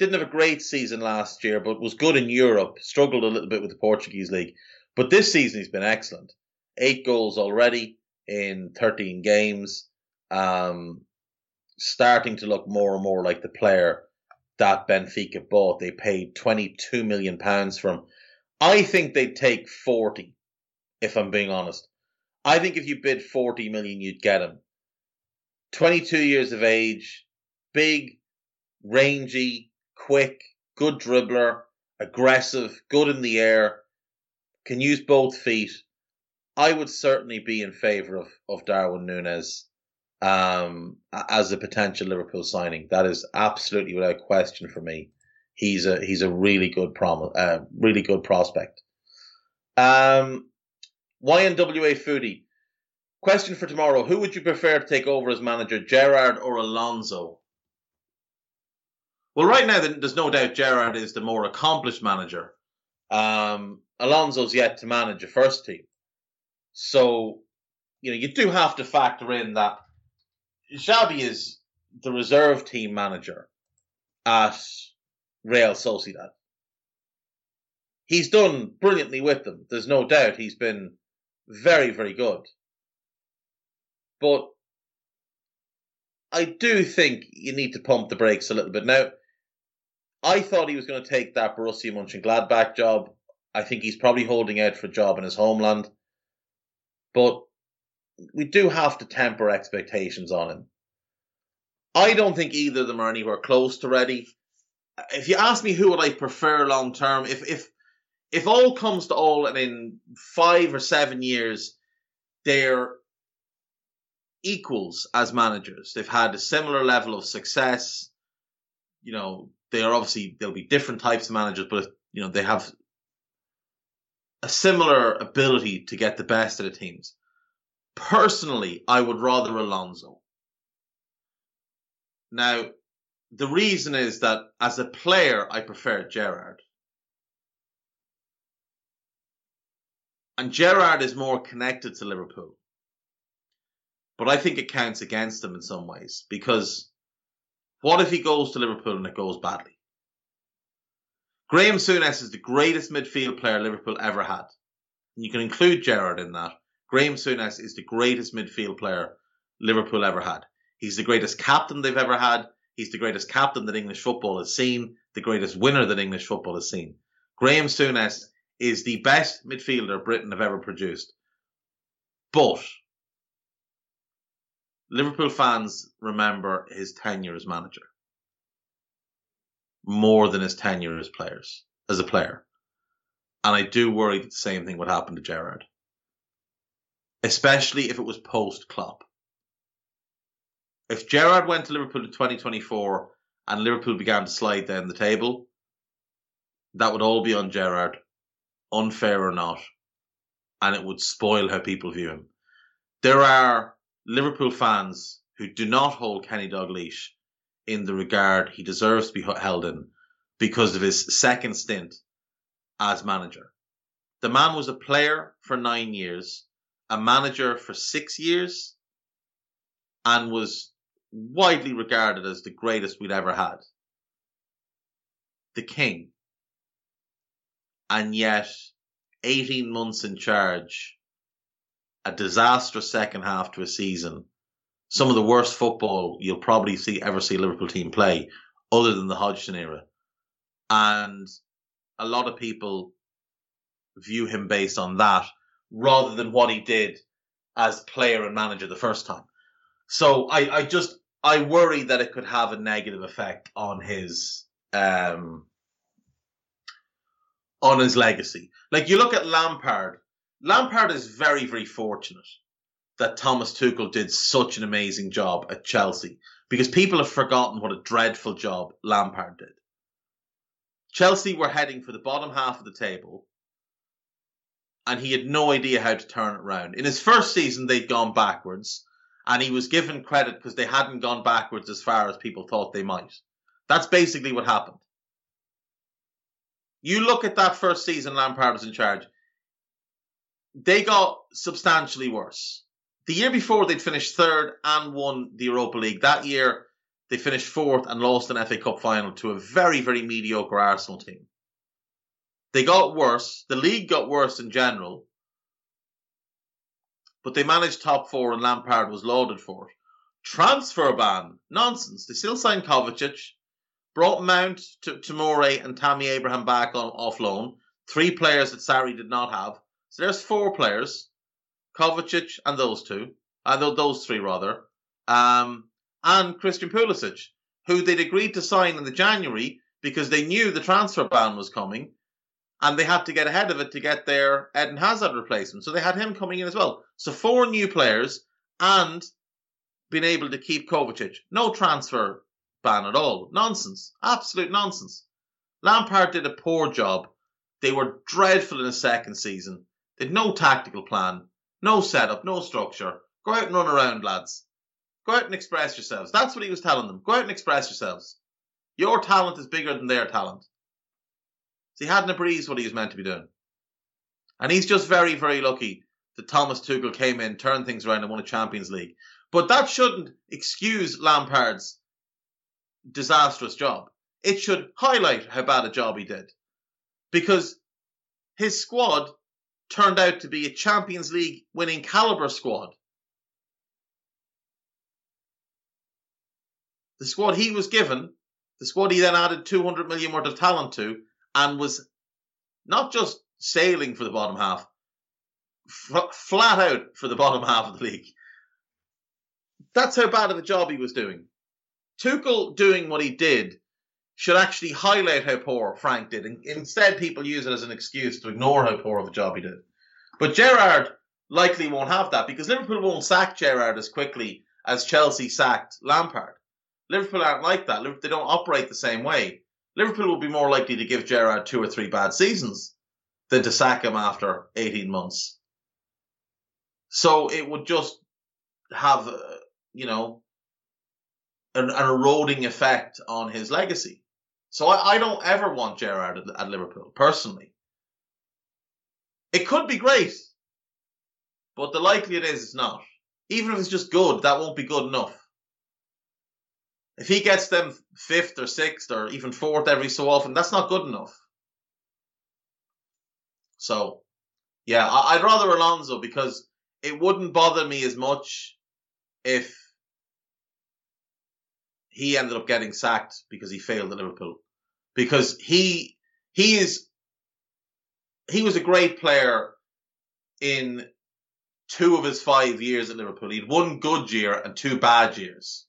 didn't have a great season last year, but was good in Europe. Struggled a little bit with the Portuguese league, but this season he's been excellent. Eight goals already in 13 games. Um, starting to look more and more like the player that Benfica bought. They paid 22 million pounds for him. I think they'd take 40, if I'm being honest. I think if you bid 40 million, you'd get him. 22 years of age, big, rangy, quick, good dribbler, aggressive, good in the air, can use both feet. I would certainly be in favour of, of Darwin Nunez um, as a potential Liverpool signing. That is absolutely without question for me. He's a he's a really good prom uh, really good prospect. Um, YNWA Foodie. Question for tomorrow: Who would you prefer to take over as manager, Gerrard or Alonso? Well, right now there's no doubt Gerrard is the more accomplished manager. Um, Alonso's yet to manage a first team, so you know you do have to factor in that Xabi is the reserve team manager at Real Sociedad. He's done brilliantly with them. There's no doubt he's been very, very good. But I do think you need to pump the brakes a little bit. Now, I thought he was going to take that Borussia Mönchengladbach job. I think he's probably holding out for a job in his homeland. But we do have to temper expectations on him. I don't think either of them are anywhere close to ready. If you ask me who would I prefer long term, if if if all comes to all and in five or seven years they're equals as managers, they've had a similar level of success. You know, they are obviously there'll be different types of managers, but you know they have a similar ability to get the best of the teams. Personally, I would rather Alonso. Now, the reason is that as a player, I prefer Gerrard. And Gerrard is more connected to Liverpool. But I think it counts against him in some ways because what if he goes to Liverpool and it goes badly? Graeme Souness is the greatest midfield player Liverpool ever had. And you can include Gerrard in that. Graeme Souness is the greatest midfield player Liverpool ever had. He's the greatest captain they've ever had. He's the greatest captain that English football has seen, the greatest winner that English football has seen. Graeme Souness is the best midfielder Britain have ever produced. But Liverpool fans remember his tenure as manager more than his tenure as players as a player. And I do worry that the same thing would happen to Gerrard especially if it was post Klopp. If Gerrard went to Liverpool in 2024 and Liverpool began to slide down the table, that would all be on Gerrard, unfair or not, and it would spoil how people view him. There are Liverpool fans who do not hold Kenny Dalglish in the regard he deserves to be held in because of his second stint as manager. The man was a player for nine years, a manager for six years, and was widely regarded as the greatest we'd ever had. The king. And yet, 18 months in charge, a disastrous second half to a season, some of the worst football you'll probably see ever see a Liverpool team play, other than the Hodgson era. And a lot of people view him based on that rather than what he did as player and manager the first time. So I, I just I worry that it could have a negative effect on his um on his legacy. Like you look at Lampard, Lampard is very, very fortunate that Thomas Tuchel did such an amazing job at Chelsea because people have forgotten what a dreadful job Lampard did. Chelsea were heading for the bottom half of the table and he had no idea how to turn it around. In his first season, they'd gone backwards and he was given credit because they hadn't gone backwards as far as people thought they might. That's basically what happened. You look at that first season Lampard was in charge, they got substantially worse. The year before, they'd finished third and won the Europa League. That year, they finished fourth and lost an FA Cup final to a very, very mediocre Arsenal team. They got worse. The league got worse in general. But they managed top four and Lampard was lauded for it. Transfer ban. Nonsense. They still signed Kovacic. Brought Mount, to Tomori and Tammy Abraham back on off loan. Three players that Sarri did not have. So there's four players. Kovacic and those two. And uh, those three rather. Um, and Christian Pulisic, who they'd agreed to sign in the January because they knew the transfer ban was coming and they had to get ahead of it to get their Eden Hazard replacement. So they had him coming in as well. So four new players and being able to keep Kovacic. No transfer ban at all. Nonsense. Absolute nonsense. Lampard did a poor job. They were dreadful in the second season. They had no tactical plan, no setup, no structure. Go out and run around, lads. Go out and express yourselves. That's what he was telling them. Go out and express yourselves. Your talent is bigger than their talent. So he hadn't a breeze what he was meant to be doing. And he's just very, very lucky that Thomas Tuchel came in, turned things around and won a Champions League. But that shouldn't excuse Lampard's disastrous job. It should highlight how bad a job he did. Because his squad turned out to be a Champions League winning caliber squad. The squad he was given, the squad he then added 200 million worth of talent to, and was not just sailing for the bottom half, f- flat out for the bottom half of the league. That's how bad of a job he was doing. Tuchel doing what he did should actually highlight how poor Frank did. And instead, people use it as an excuse to ignore how poor of a job he did. But Gerrard likely won't have that because Liverpool won't sack Gerrard as quickly as Chelsea sacked Lampard. Liverpool aren't like that. They don't operate the same way. Liverpool will be more likely to give Gerrard two or three bad seasons than to sack him after 18 months. So it would just have, uh, you know, an, an, eroding effect on his legacy. So I, I don't ever want Gerrard at, at Liverpool, personally. It could be great, but the likelihood is it's not. Even if it's just good, that won't be good enough. If he gets them fifth or sixth or even fourth every so often, that's not good enough. So, yeah, I'd rather Alonso because it wouldn't bother me as much if he ended up getting sacked because he failed at Liverpool. Because he he is he was a great player in two of his five years at Liverpool. He'd one good year and two bad years.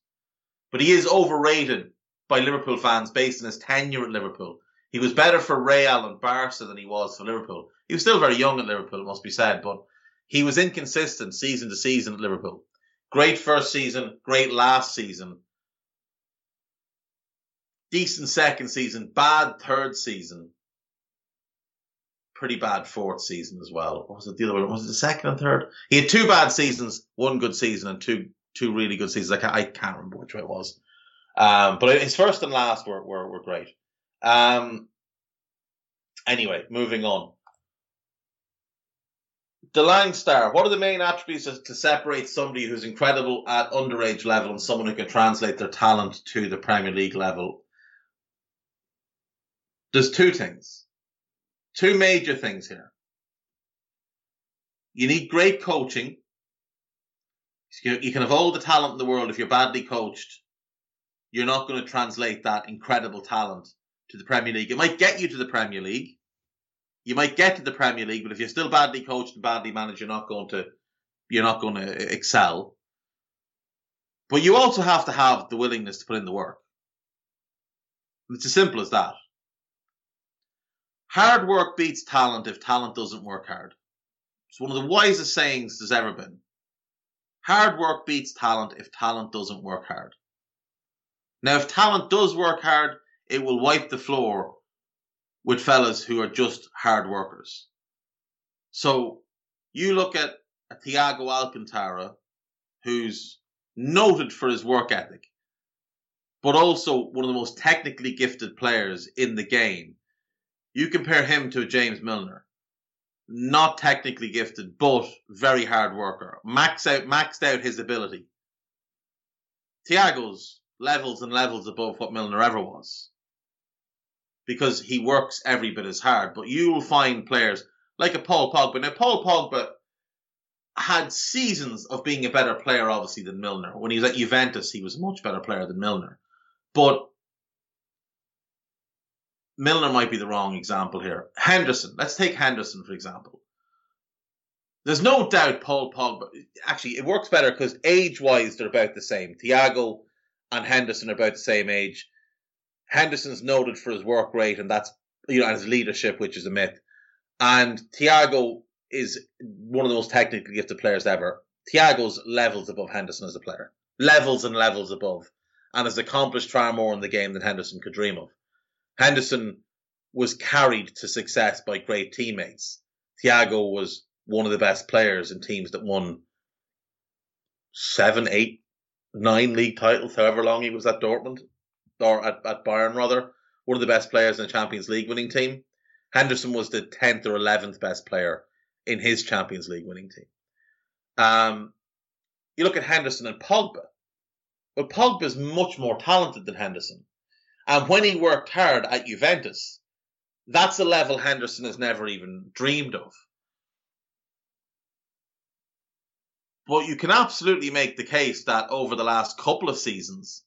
But he is overrated by Liverpool fans based on his tenure at Liverpool. He was better for Real and Barca than he was for Liverpool. He was still very young at Liverpool, it must be said, but he was inconsistent season to season at Liverpool. Great first season, great last season. Decent second season, bad third season. Pretty bad fourth season as well. What was it the other one? Was it the second and third? He had two bad seasons, one good season, and two two really good seasons. I can't, I can't remember which way it was. Um, but his first and last were, were, were great. Um, Anyway, moving on. The Star, what are the main attributes to separate somebody who's incredible at underage level and someone who can translate their talent to the Premier League level? There's two things. Two major things here. You need great coaching. You can have all the talent in the world if you're badly coached. You're not going to translate that incredible talent to the Premier League. It might get you to the Premier League, you might get to the Premier League, but if you're still badly coached and badly managed, you're not going to you're not going to excel. But you also have to have the willingness to put in the work. It's as simple as that. Hard work beats talent if talent doesn't work hard. It's one of the wisest sayings there's ever been. Hard work beats talent if talent doesn't work hard. Now, if talent does work hard, it will wipe the floor with fellas who are just hard workers. So you look at a Thiago Alcantara, who's noted for his work ethic, but also one of the most technically gifted players in the game. You compare him to James Milner, not technically gifted, but very hard worker, max out, maxed out his ability. Thiago's levels and levels above what Milner ever was because he works every bit as hard. But you will find players like a Paul Pogba. Now, Paul Pogba had seasons of being a better player, obviously, than Milner. When he was at Juventus, he was a much better player than Milner. But Milner might be the wrong example here. Henderson, let's take Henderson, for example. There's no doubt Paul Pogba, actually, it works better because age wise, they're about the same. Thiago and Henderson are about the same age. Henderson's noted for his work rate, and that's you know, and his leadership, which is a myth. And Thiago is one of the most technically gifted players ever. Thiago's levels above Henderson as a player, levels and levels above, and has accomplished far more in the game than Henderson could dream of. Henderson was carried to success by great teammates. Thiago was one of the best players in teams that won seven, eight, nine league titles, however long he was at Dortmund or at, at Bayern rather, one of the best players in the Champions League winning team. Henderson was the 10th or 11th best player in his Champions League winning team. Um, you look at Henderson and Pogba. But Pogba is much more talented than Henderson. And when he worked hard at Juventus, that's a level Henderson has never even dreamed of. But you can absolutely make the case that over the last couple of seasons,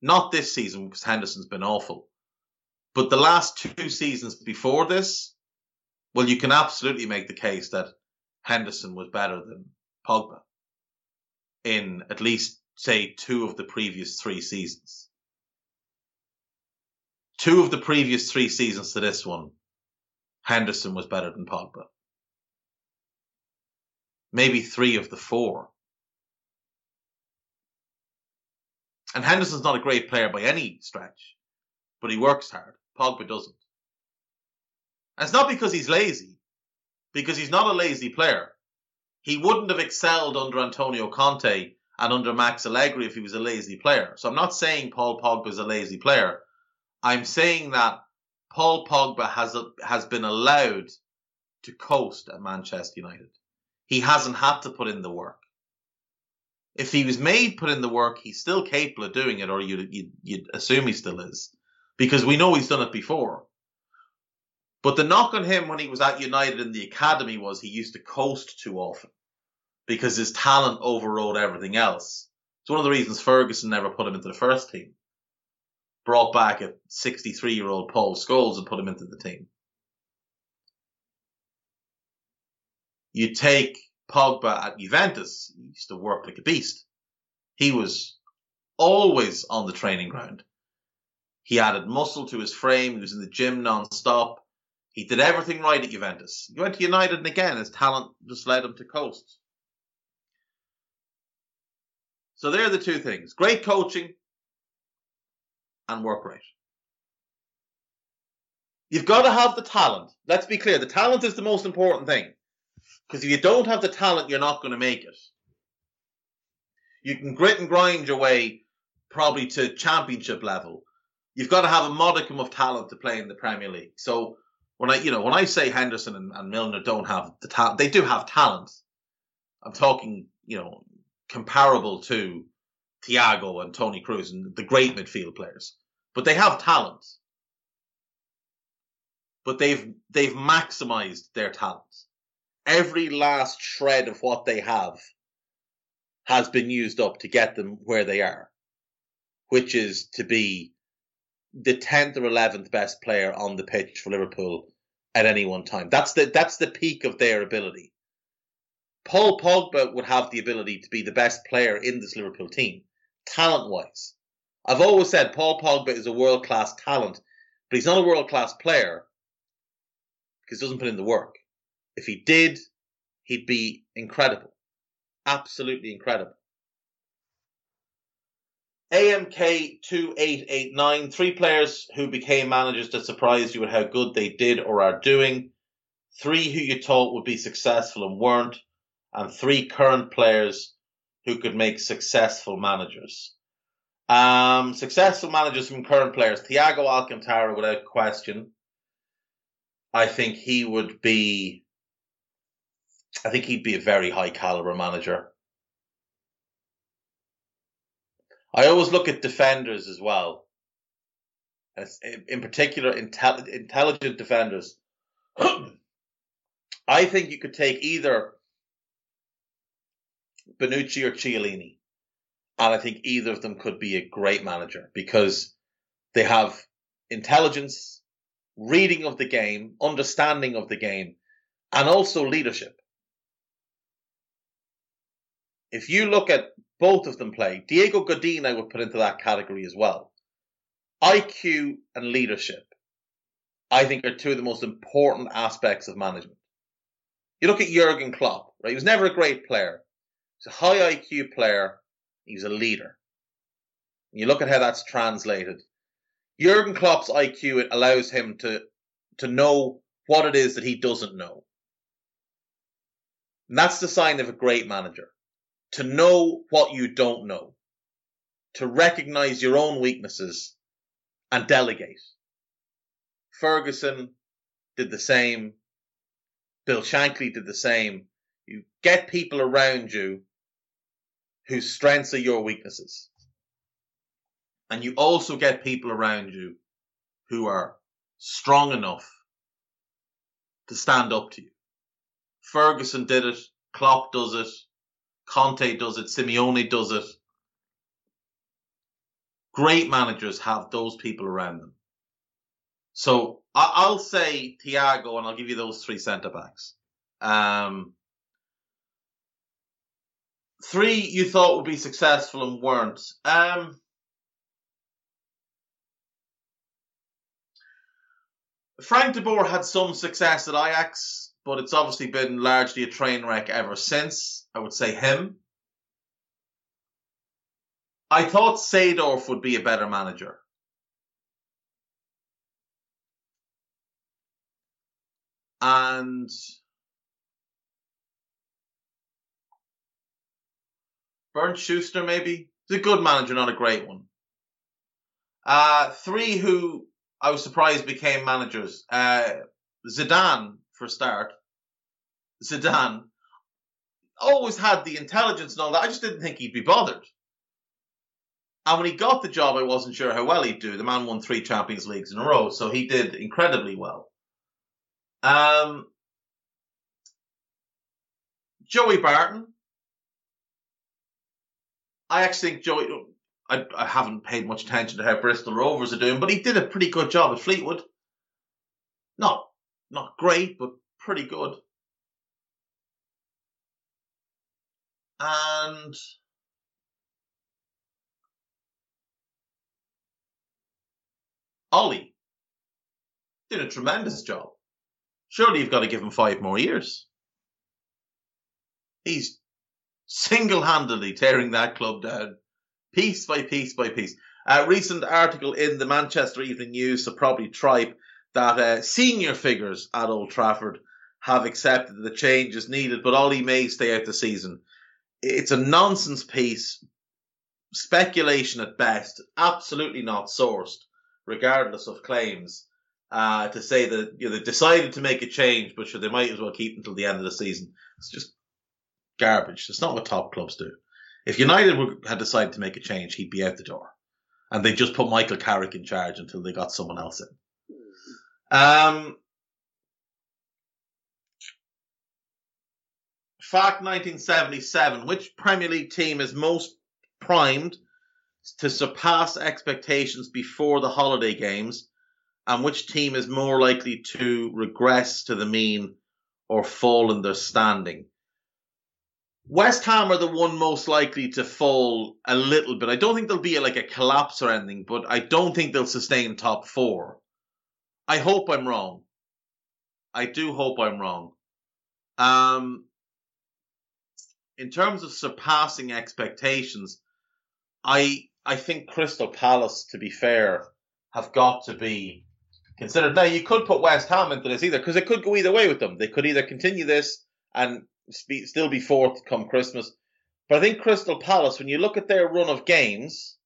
not this season because Henderson's been awful. But the last two seasons before this, well, you can absolutely make the case that Henderson was better than Pogba in at least, say, two of the previous three seasons. Two of the previous three seasons to this one, Henderson was better than Pogba. Maybe three of the four. And Henderson's not a great player by any stretch, but he works hard. Pogba doesn't. And it's not because he's lazy, because he's not a lazy player. He wouldn't have excelled under Antonio Conte and under Max Allegri if he was a lazy player. So I'm not saying Paul Pogba is a lazy player. I'm saying that Paul Pogba has has been allowed to coast at Manchester United. He hasn't had to put in the work if he was made put in the work, he's still capable of doing it, or you'd, you'd, you'd assume he still is, because we know he's done it before. But the knock on him when he was at United in the academy was he used to coast too often because his talent overrode everything else. It's one of the reasons Ferguson never put him into the first team. Brought back a 63 year old Paul Scholes and put him into the team. You take Pogba at Juventus, he used to work like a beast. He was always on the training ground. He added muscle to his frame. He was in the gym non-stop. He did everything right at Juventus. He went to United and again his talent just led him to coast. So there are the two things. Great coaching and work rate. You've got to have the talent. Let's be clear. The talent is the most important thing. Because if you don't have the talent, you're not going to make it. You can grit and grind your way probably to championship level. You've got to have a modicum of talent to play in the Premier League. So when I, you know, when I say Henderson and, and Milner don't have the talent, they do have talent. I'm talking, you know, comparable to Thiago and Toni Kroos and the great midfield players, but they have talent. But they've they've maximized their talents. Every last shred of what they have has been used up to get them where they are, which is to be the tenth or eleventh best player on the pitch for Liverpool at any one time. That's the that's the peak of their ability. Paul Pogba would have the ability to be the best player in this Liverpool team, talent wise. I've always said Paul Pogba is a world class talent, but he's not a world class player because he doesn't put in the work. If he did, he'd be incredible. Absolutely incredible. AMK2889, three players who became managers that surprised you with how good they did or are doing, three who you thought would be successful and weren't, and three current players who could make successful managers. Um, successful managers from current players, Thiago Alcantara without question. I think he would be, I think he'd be a very high caliber manager. I always look at defenders as well. In particular, intelligent defenders. <clears throat> I think you could take either Bonucci or Chiellini. And I think either of them could be a great manager because they have intelligence, reading of the game, understanding of the game, and also leadership. If you look at both of them play, Diego Godin I would put into that category as well. IQ and leadership, I think, are two of the most important aspects of management. You look at Jurgen Klopp, right? He was never a great player. He's a high IQ player. He's a leader. You look at how that's translated. Jurgen Klopp's IQ it allows him to to know what it is that he doesn't know. And that's the sign of a great manager. To know what you don't know. To recognize your own weaknesses and delegate. Ferguson did the same. Bill Shankly did the same. You get people around you whose strengths are your weaknesses. And you also get people around you who are strong enough to stand up to you. Ferguson did it. Klopp does it. Conte does it. Simeone does it. Great managers have those people around them. So I'll say Thiago, and I'll give you those three centre backs. Um, three you thought would be successful and weren't. Um, Frank de Boer had some success at Ajax, but it's obviously been largely a train wreck ever since. I would say him. I thought Seedorf would be a better manager. And Bernd Schuster, maybe. He's a good manager, not a great one. Uh, three who I was surprised became managers. Uh, Zidane, for a start. Zidane always had the intelligence and all that. I just didn't think he'd be bothered. And when he got the job, I wasn't sure how well he'd do. The man won three Champions Leagues in a row, so he did incredibly well. Um, Joey Barton, I actually think Joey. I, I haven't paid much attention to how Bristol Rovers are doing, but he did a pretty good job at Fleetwood. Not not great, but pretty good. And Ollie did a tremendous job. Surely you've got to give him five more years. He's single handedly tearing that club down, piece by piece by piece. A recent article in the Manchester Evening News, so probably Tripe, that uh, senior figures at Old Trafford have accepted the change is needed, but Ollie may stay out the season. It's a nonsense piece, speculation at best, absolutely not sourced, regardless of claims. uh, to say that you know they decided to make a change, but sure they might as well keep until the end of the season. It's just garbage. It's not what top clubs do. If United had decided to make a change, he'd be out the door, and they just put Michael Carrick in charge until they got someone else in. Um, fact 1977. Which Premier League team is most primed to surpass expectations before the holiday games, and which team is more likely to regress to the mean or fall in their standing? West Ham are the one most likely to fall a little bit. I don't think there'll be like a collapse or anything, but I don't think they'll sustain top four. I hope I'm wrong. I do hope I'm wrong. Um, in terms of surpassing expectations, I I think Crystal Palace, to be fair, have got to be considered. Now you could put West Ham into this either because it could go either way with them. They could either continue this and still be fourth come Christmas, but I think Crystal Palace, when you look at their run of games,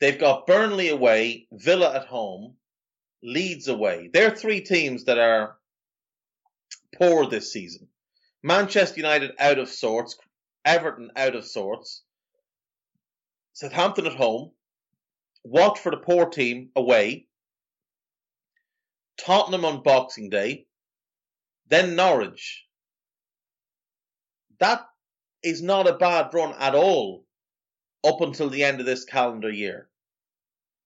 they've got Burnley away, Villa at home, Leeds away. They're three teams that are poor this season. Manchester United out of sorts, Everton out of sorts, Southampton at home, Watford a poor team away, Tottenham on Boxing Day, then Norwich. That is not a bad run at all up until the end of this calendar year.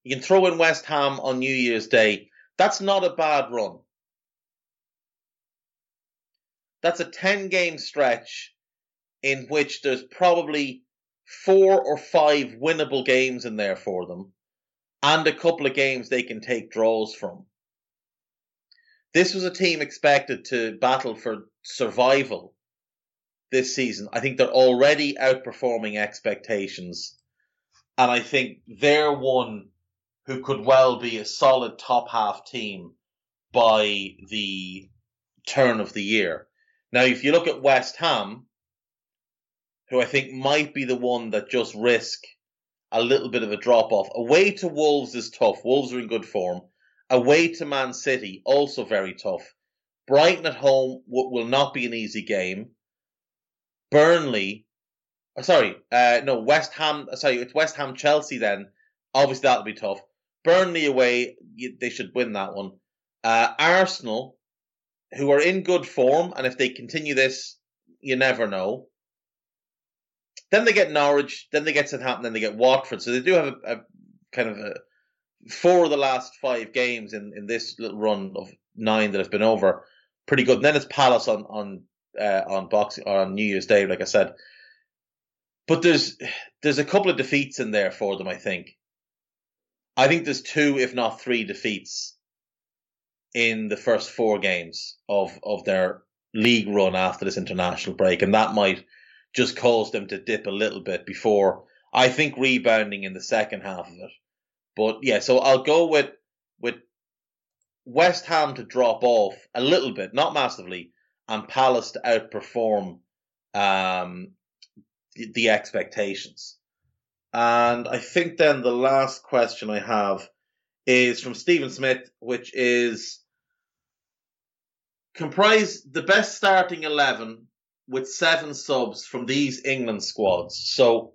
You can throw in West Ham on New Year's Day. That's not a bad run. That's a 10 game stretch in which there's probably four or five winnable games in there for them and a couple of games they can take draws from. This was a team expected to battle for survival this season. I think they're already outperforming expectations. And I think they're one who could well be a solid top half team by the turn of the year. Now, if you look at West Ham, who I think might be the one that just risk a little bit of a drop off. Away to Wolves is tough. Wolves are in good form. Away to Man City, also very tough. Brighton at home will not be an easy game. Burnley, oh, sorry, uh, no, West Ham, sorry, it's West Ham Chelsea then. Obviously that'll be tough. Burnley away, they should win that one. Uh, Arsenal, who are in good form, and if they continue this, you never know. Then they get Norwich, then they get Southampton, then they get Watford. So they do have a, a kind of a four of the last five games in, in this little run of nine that have been over. Pretty good. And then it's Palace on on uh, on boxing or on New Year's Day, like I said. But there's there's a couple of defeats in there for them. I think. I think there's two, if not three, defeats in the first four games of of their league run after this international break, and that might just cause them to dip a little bit before I think rebounding in the second half of it. But yeah, so I'll go with with West Ham to drop off a little bit, not massively, and Palace to outperform um, the, the expectations. And I think then the last question I have is from Stephen Smith, which is comprise the best starting 11 with seven subs from these England squads. So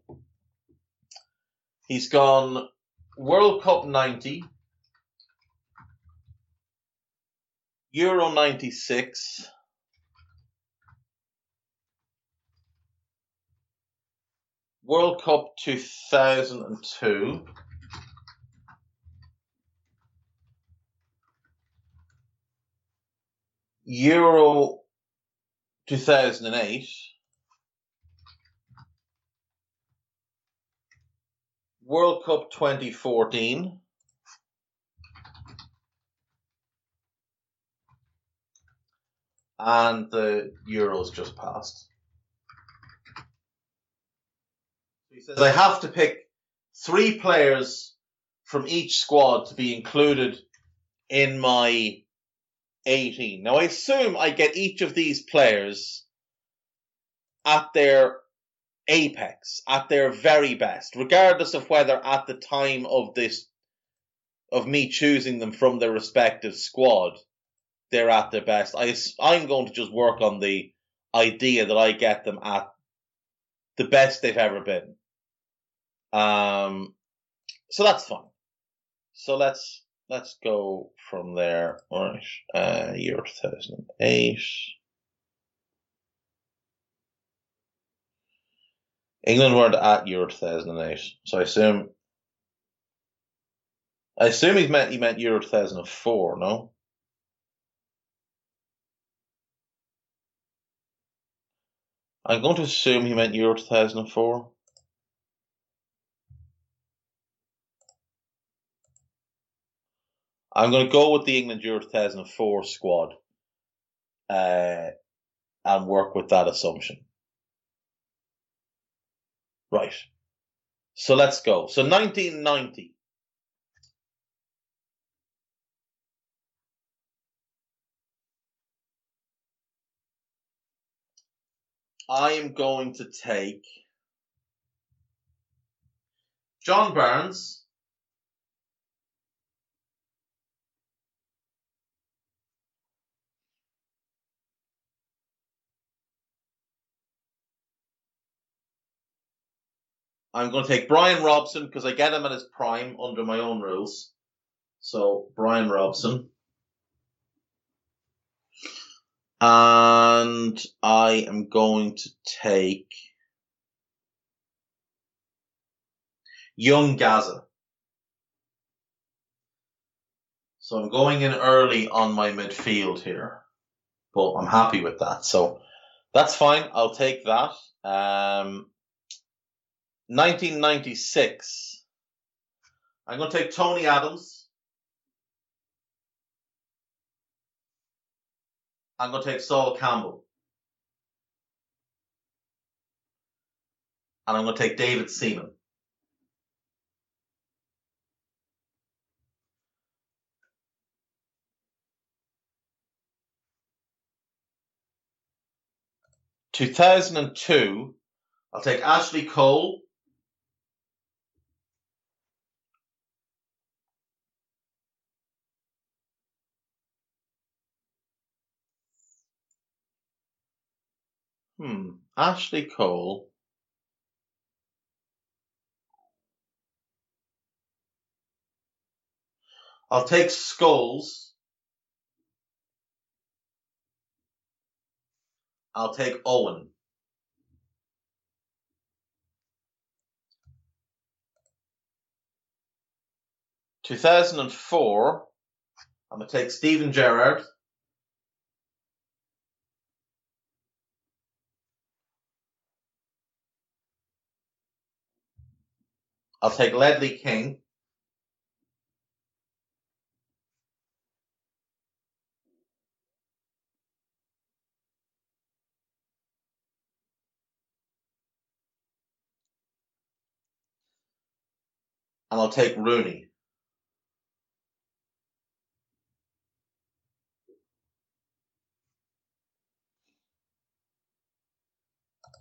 he's gone World Cup 90, Euro 96, World Cup 2002, Euro 2008, World Cup 2014, and the Euros just passed. He says, I have to pick three players from each squad to be included in my 18. Now, I assume I get each of these players at their apex, at their very best, regardless of whether at the time of this of me choosing them from their respective squad, they're at their best. I, I'm going to just work on the idea that I get them at the best they've ever been. Um, so that's fine. So let's let's go from there. All right, uh, year 2008. England weren't at Euro 2008, so I assume. I assume he meant he meant Euro 2004. No. I'm going to assume he meant Euro 2004. I'm going to go with the England Euro 2004 squad uh, and work with that assumption. Right. So let's go. So 1990. I am going to take John Barnes. I'm going to take Brian Robson because I get him at his prime under my own rules. So Brian Robson. And I am going to take Young Gazza. So I'm going in early on my midfield here, but I'm happy with that. So that's fine. I'll take that. Um, 1996. I'm going to take Tony Adams. I'm going to take Sol Campbell. And I'm going to take David Seaman. Two thousand and two, I'll take Ashley Cole. Hmm. Ashley Cole. I'll take Scholes. I'll take Owen. Two thousand and four. I'm gonna take Steven Gerrard. I'll take Ledley King. And I'll take Rooney.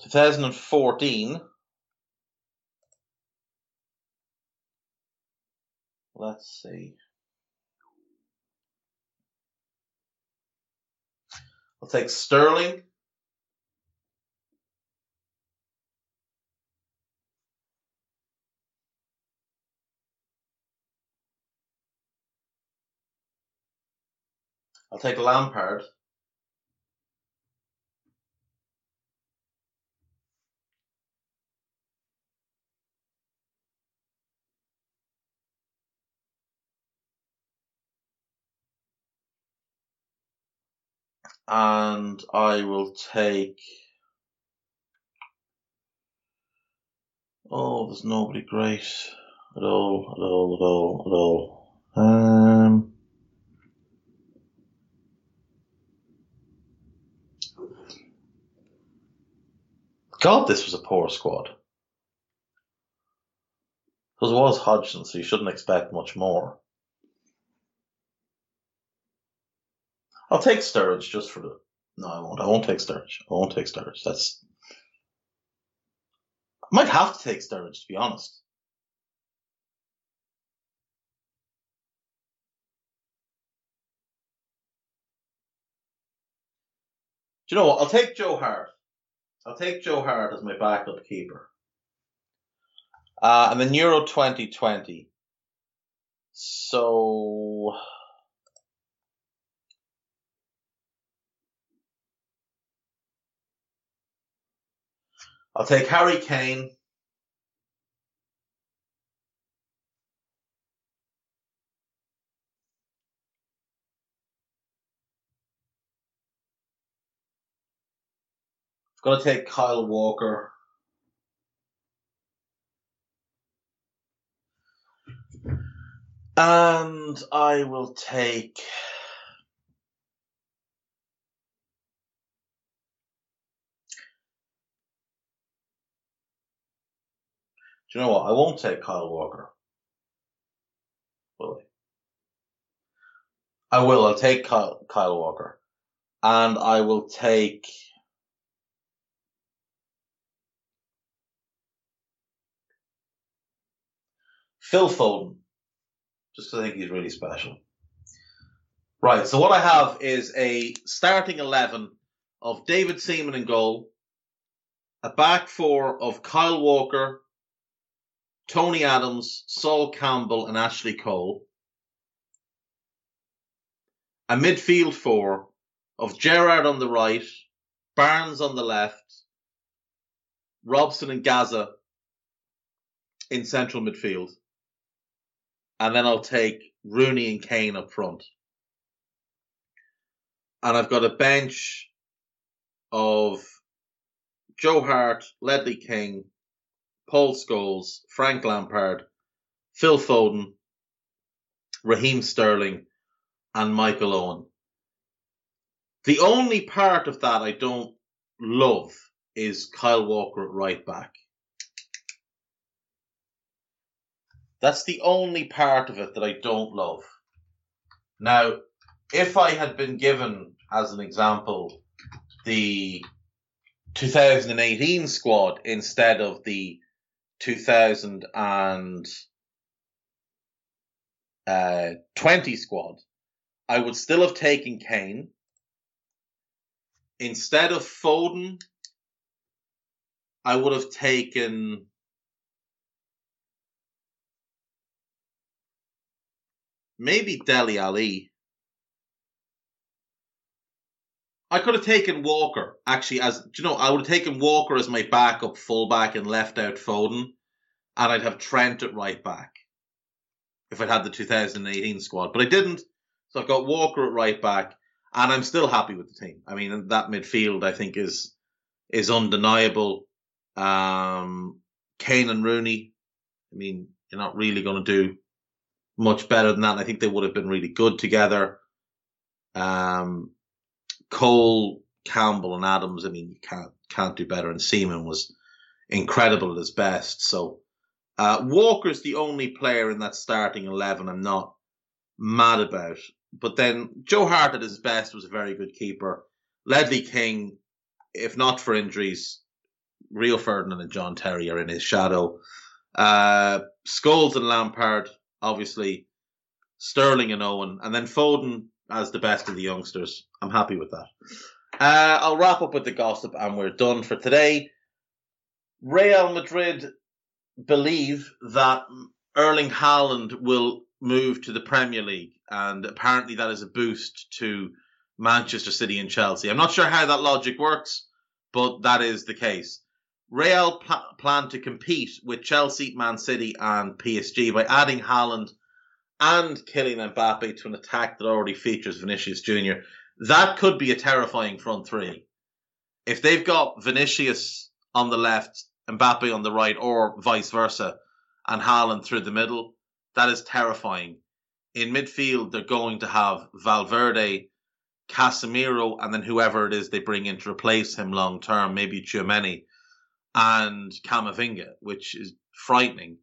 Two thousand and fourteen. Let's see. I'll take Sterling. I'll take Lampard. And I will take. Oh, there's nobody great at all, at all, at all, at all. Um, God, this was a poor squad. Because it was Hodgson, so you shouldn't expect much more. I'll take Sturridge just for the. No, I won't. I won't take Sturridge. I won't take Sturridge. That's. I might have to take Sturridge to be honest. Do you know what? I'll take Joe Hart. I'll take Joe Hart as my backup keeper. Uh, and then Euro 2020. So I'll take Harry Kane. I'm going to take Kyle Walker. And I will take. You know what? I won't take Kyle Walker. Will I? I will. I'll take Kyle, Kyle Walker. And I will take. Phil Foden, just I think he's really special. Right, so what I have is a starting 11 of David Seaman in goal, a back four of Kyle Walker, Tony Adams, Sol Campbell, and Ashley Cole, a midfield four of Gerrard on the right, Barnes on the left, Robson and Gazza in central midfield and then I'll take Rooney and Kane up front. And I've got a bench of Joe Hart, Ledley King, Paul Scholes, Frank Lampard, Phil Foden, Raheem Sterling, and Michael Owen. The only part of that I don't love is Kyle Walker at right back. That's the only part of it that I don't love. Now, if I had been given, as an example, the 2018 squad instead of the 2020 uh, squad, I would still have taken Kane. Instead of Foden, I would have taken maybe Dele Alli. I could have taken Walker actually as you know I would have taken Walker as my backup fullback and left out Foden, and I'd have Trent at right back if I'd had the 2018 squad, but I didn't. So I've got Walker at right back, and I'm still happy with the team. I mean that midfield I think is is undeniable. Um, Kane and Rooney. I mean you're not really going to do much better than that. And I think they would have been really good together. Um, Cole, Campbell, and Adams. I mean, you can't can't do better. And Seaman was incredible at his best. So uh, Walker's the only player in that starting eleven I'm not mad about. But then Joe Hart at his best was a very good keeper. Ledley King, if not for injuries, Rio Ferdinand and John Terry are in his shadow. Uh, Scholes and Lampard, obviously Sterling and Owen, and then Foden as the best of the youngsters. I'm happy with that. Uh, I'll wrap up with the gossip, and we're done for today. Real Madrid believe that Erling Haaland will move to the Premier League, and apparently that is a boost to Manchester City and Chelsea. I'm not sure how that logic works, but that is the case. Real pl- plan to compete with Chelsea, Man City, and PSG by adding Haaland and Kylian Mbappe to an attack that already features Vinicius Jr. That could be a terrifying front three. If they've got Vinicius on the left, Mbappe on the right, or vice versa, and Haaland through the middle, that is terrifying. In midfield, they're going to have Valverde, Casemiro, and then whoever it is they bring in to replace him long term, maybe Tchouameni and Camavinga, which is frightening.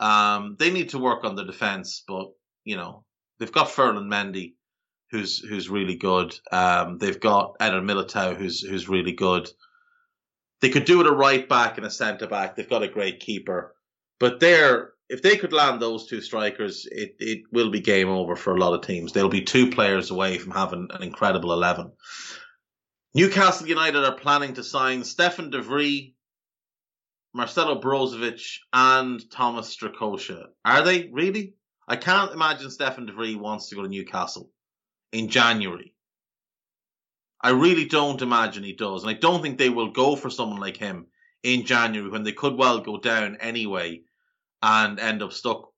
Um, they need to work on the defense, but you know they've got Ferland Mendy, who's who's really good. Um, they've got Eder Militao, who's who's really good. They could do it a right back and a centre back. They've got a great keeper, but they're if they could land those two strikers, it, it will be game over for a lot of teams. They'll be two players away from having an incredible eleven. Newcastle United are planning to sign Stefan de Vrij, Marcelo Brozovic, and Thomas Strakosha. Are they really? I can't imagine Stefan de Vrij wants to go to Newcastle in January. I really don't imagine he does, and I don't think they will go for someone like him in January when they could well go down anyway and end up stuck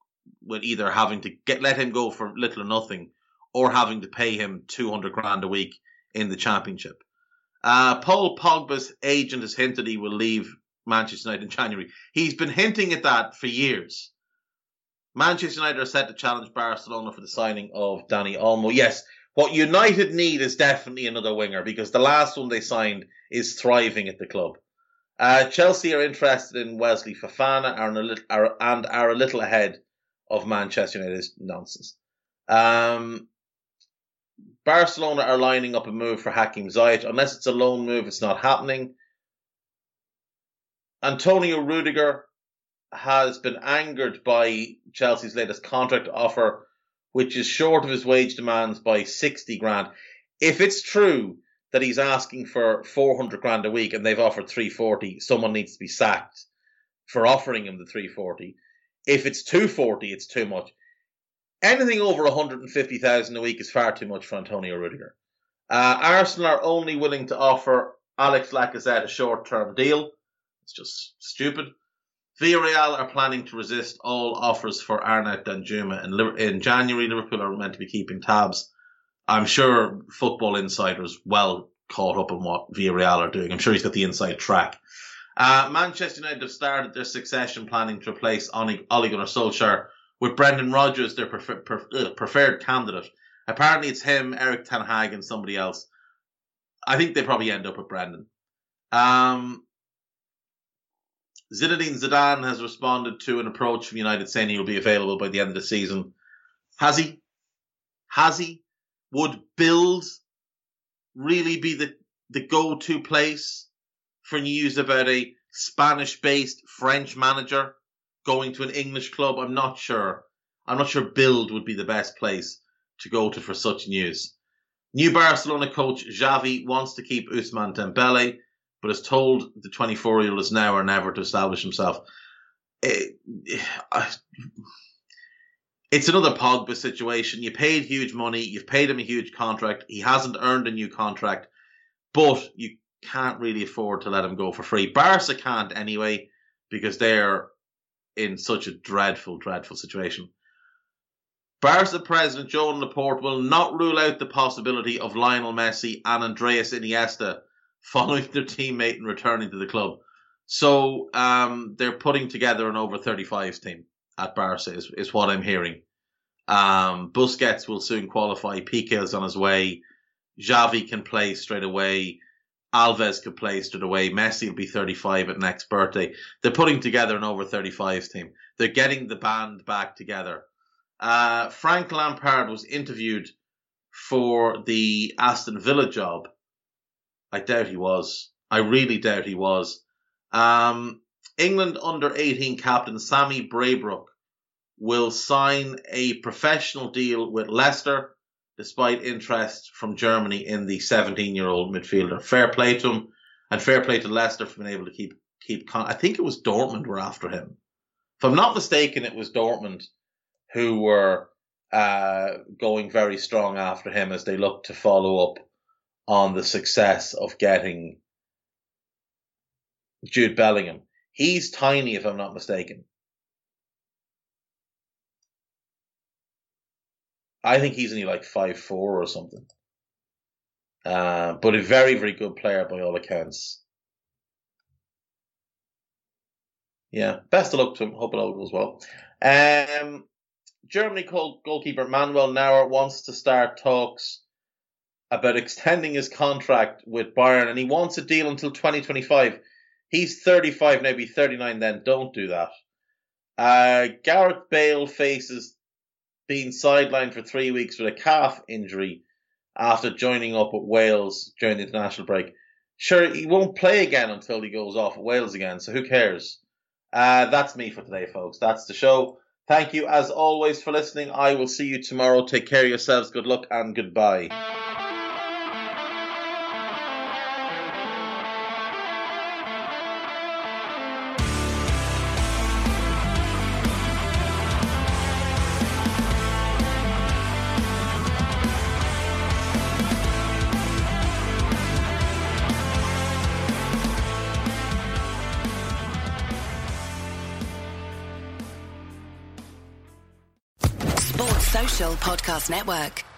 with either having to get let him go for little or nothing or having to pay him 200 grand a week in the championship. Uh, Paul Pogba's agent has hinted he will leave Manchester United in January. He's been hinting at that for years. Manchester United are set to challenge Barcelona for the signing of Dani Olmo. Yes, what United need is definitely another winger because the last one they signed is thriving at the club. Uh, Chelsea are interested in Wesley Fofana are, are, and are a little ahead of Manchester United's nonsense. Um, Barcelona are lining up a move for Hakim Ziyech. Unless it's a loan move, it's not happening. Antonio Rudiger has been angered by Chelsea's latest contract offer, which is short of his wage demands by 60 grand. If it's true that he's asking for 400 grand a week and they've offered 340, someone needs to be sacked for offering him the 340. If it's 240, it's too much. Anything over 150,000 a week is far too much for Antonio Rudiger. Uh, Arsenal are only willing to offer Alex Lacazette a short-term deal. It's just stupid. Villarreal are planning to resist all offers for Arnaut Danjuma. In, in January, Liverpool are meant to be keeping tabs. I'm sure Football Insider's well caught up on what Villarreal are doing. I'm sure he's got the inside track. Uh, Manchester United have started their succession planning to replace Ole Gunnar Solskjaer with Brendan Rodgers, their prefer, uh, preferred candidate. Apparently, it's him, Erik Ten Hag, and somebody else. I think they probably end up with Brendan. Um, Zinedine Zidane has responded to an approach from United saying he will be available by the end of the season. Has he? Has he? Would Bild really be the, the go to place for news about a Spanish based French manager going to an English club? I'm not sure. I'm not sure Bild would be the best place to go to for such news. New Barcelona coach Xavi wants to keep Ousmane Dembele, but has told the 24 year old now or never to establish himself. It, it's another Pogba situation. You paid huge money, you've paid him a huge contract. He hasn't earned a new contract, but you can't really afford to let him go for free. Barca can't anyway, because they're in such a dreadful, dreadful situation. Barca president Joan Laporta will not rule out the possibility of Lionel Messi and Andreas Iniesta following their teammate and returning to the club. So um, they're putting together an over 35s team at Barca, is, is what I'm hearing. Um, Busquets will soon qualify. Piqué is on his way. Xavi can play straight away. Alves could play straight away. Messi will be 35 at next birthday. They're putting together an over 35s team. They're getting the band back together. Uh, Frank Lampard was interviewed for the Aston Villa job. I doubt he was. I really doubt he was. Um, England under 18 captain Sammy Braybrooke will sign a professional deal with Leicester despite interest from Germany in the 17 year old midfielder. Fair play to him, and fair play to Leicester for being able to keep keep. Con- I think it was Dortmund were after him. If I'm not mistaken, it was Dortmund who were uh, going very strong after him as they looked to follow up on the success of getting Jude Bellingham. He's tiny, if I'm not mistaken. I think he's only like five four or something. Uh, but a very, very good player by all accounts. Yeah, best of luck to him. Hope it all goes well. Um, Germany goalkeeper Manuel Neuer wants to start talks about extending his contract with Bayern, and he wants a deal until 2025. He's 35 now, be 39 then. Don't do that. Uh, Gareth Bale faces being sidelined for three weeks with a calf injury after joining up at Wales during the international break. Sure, he won't play again until he goes off at Wales again, so who cares? Uh, that's me for today, folks. That's the show. Thank you, as always, for listening. I will see you tomorrow. Take care of yourselves. Good luck and goodbye. Podcast Network.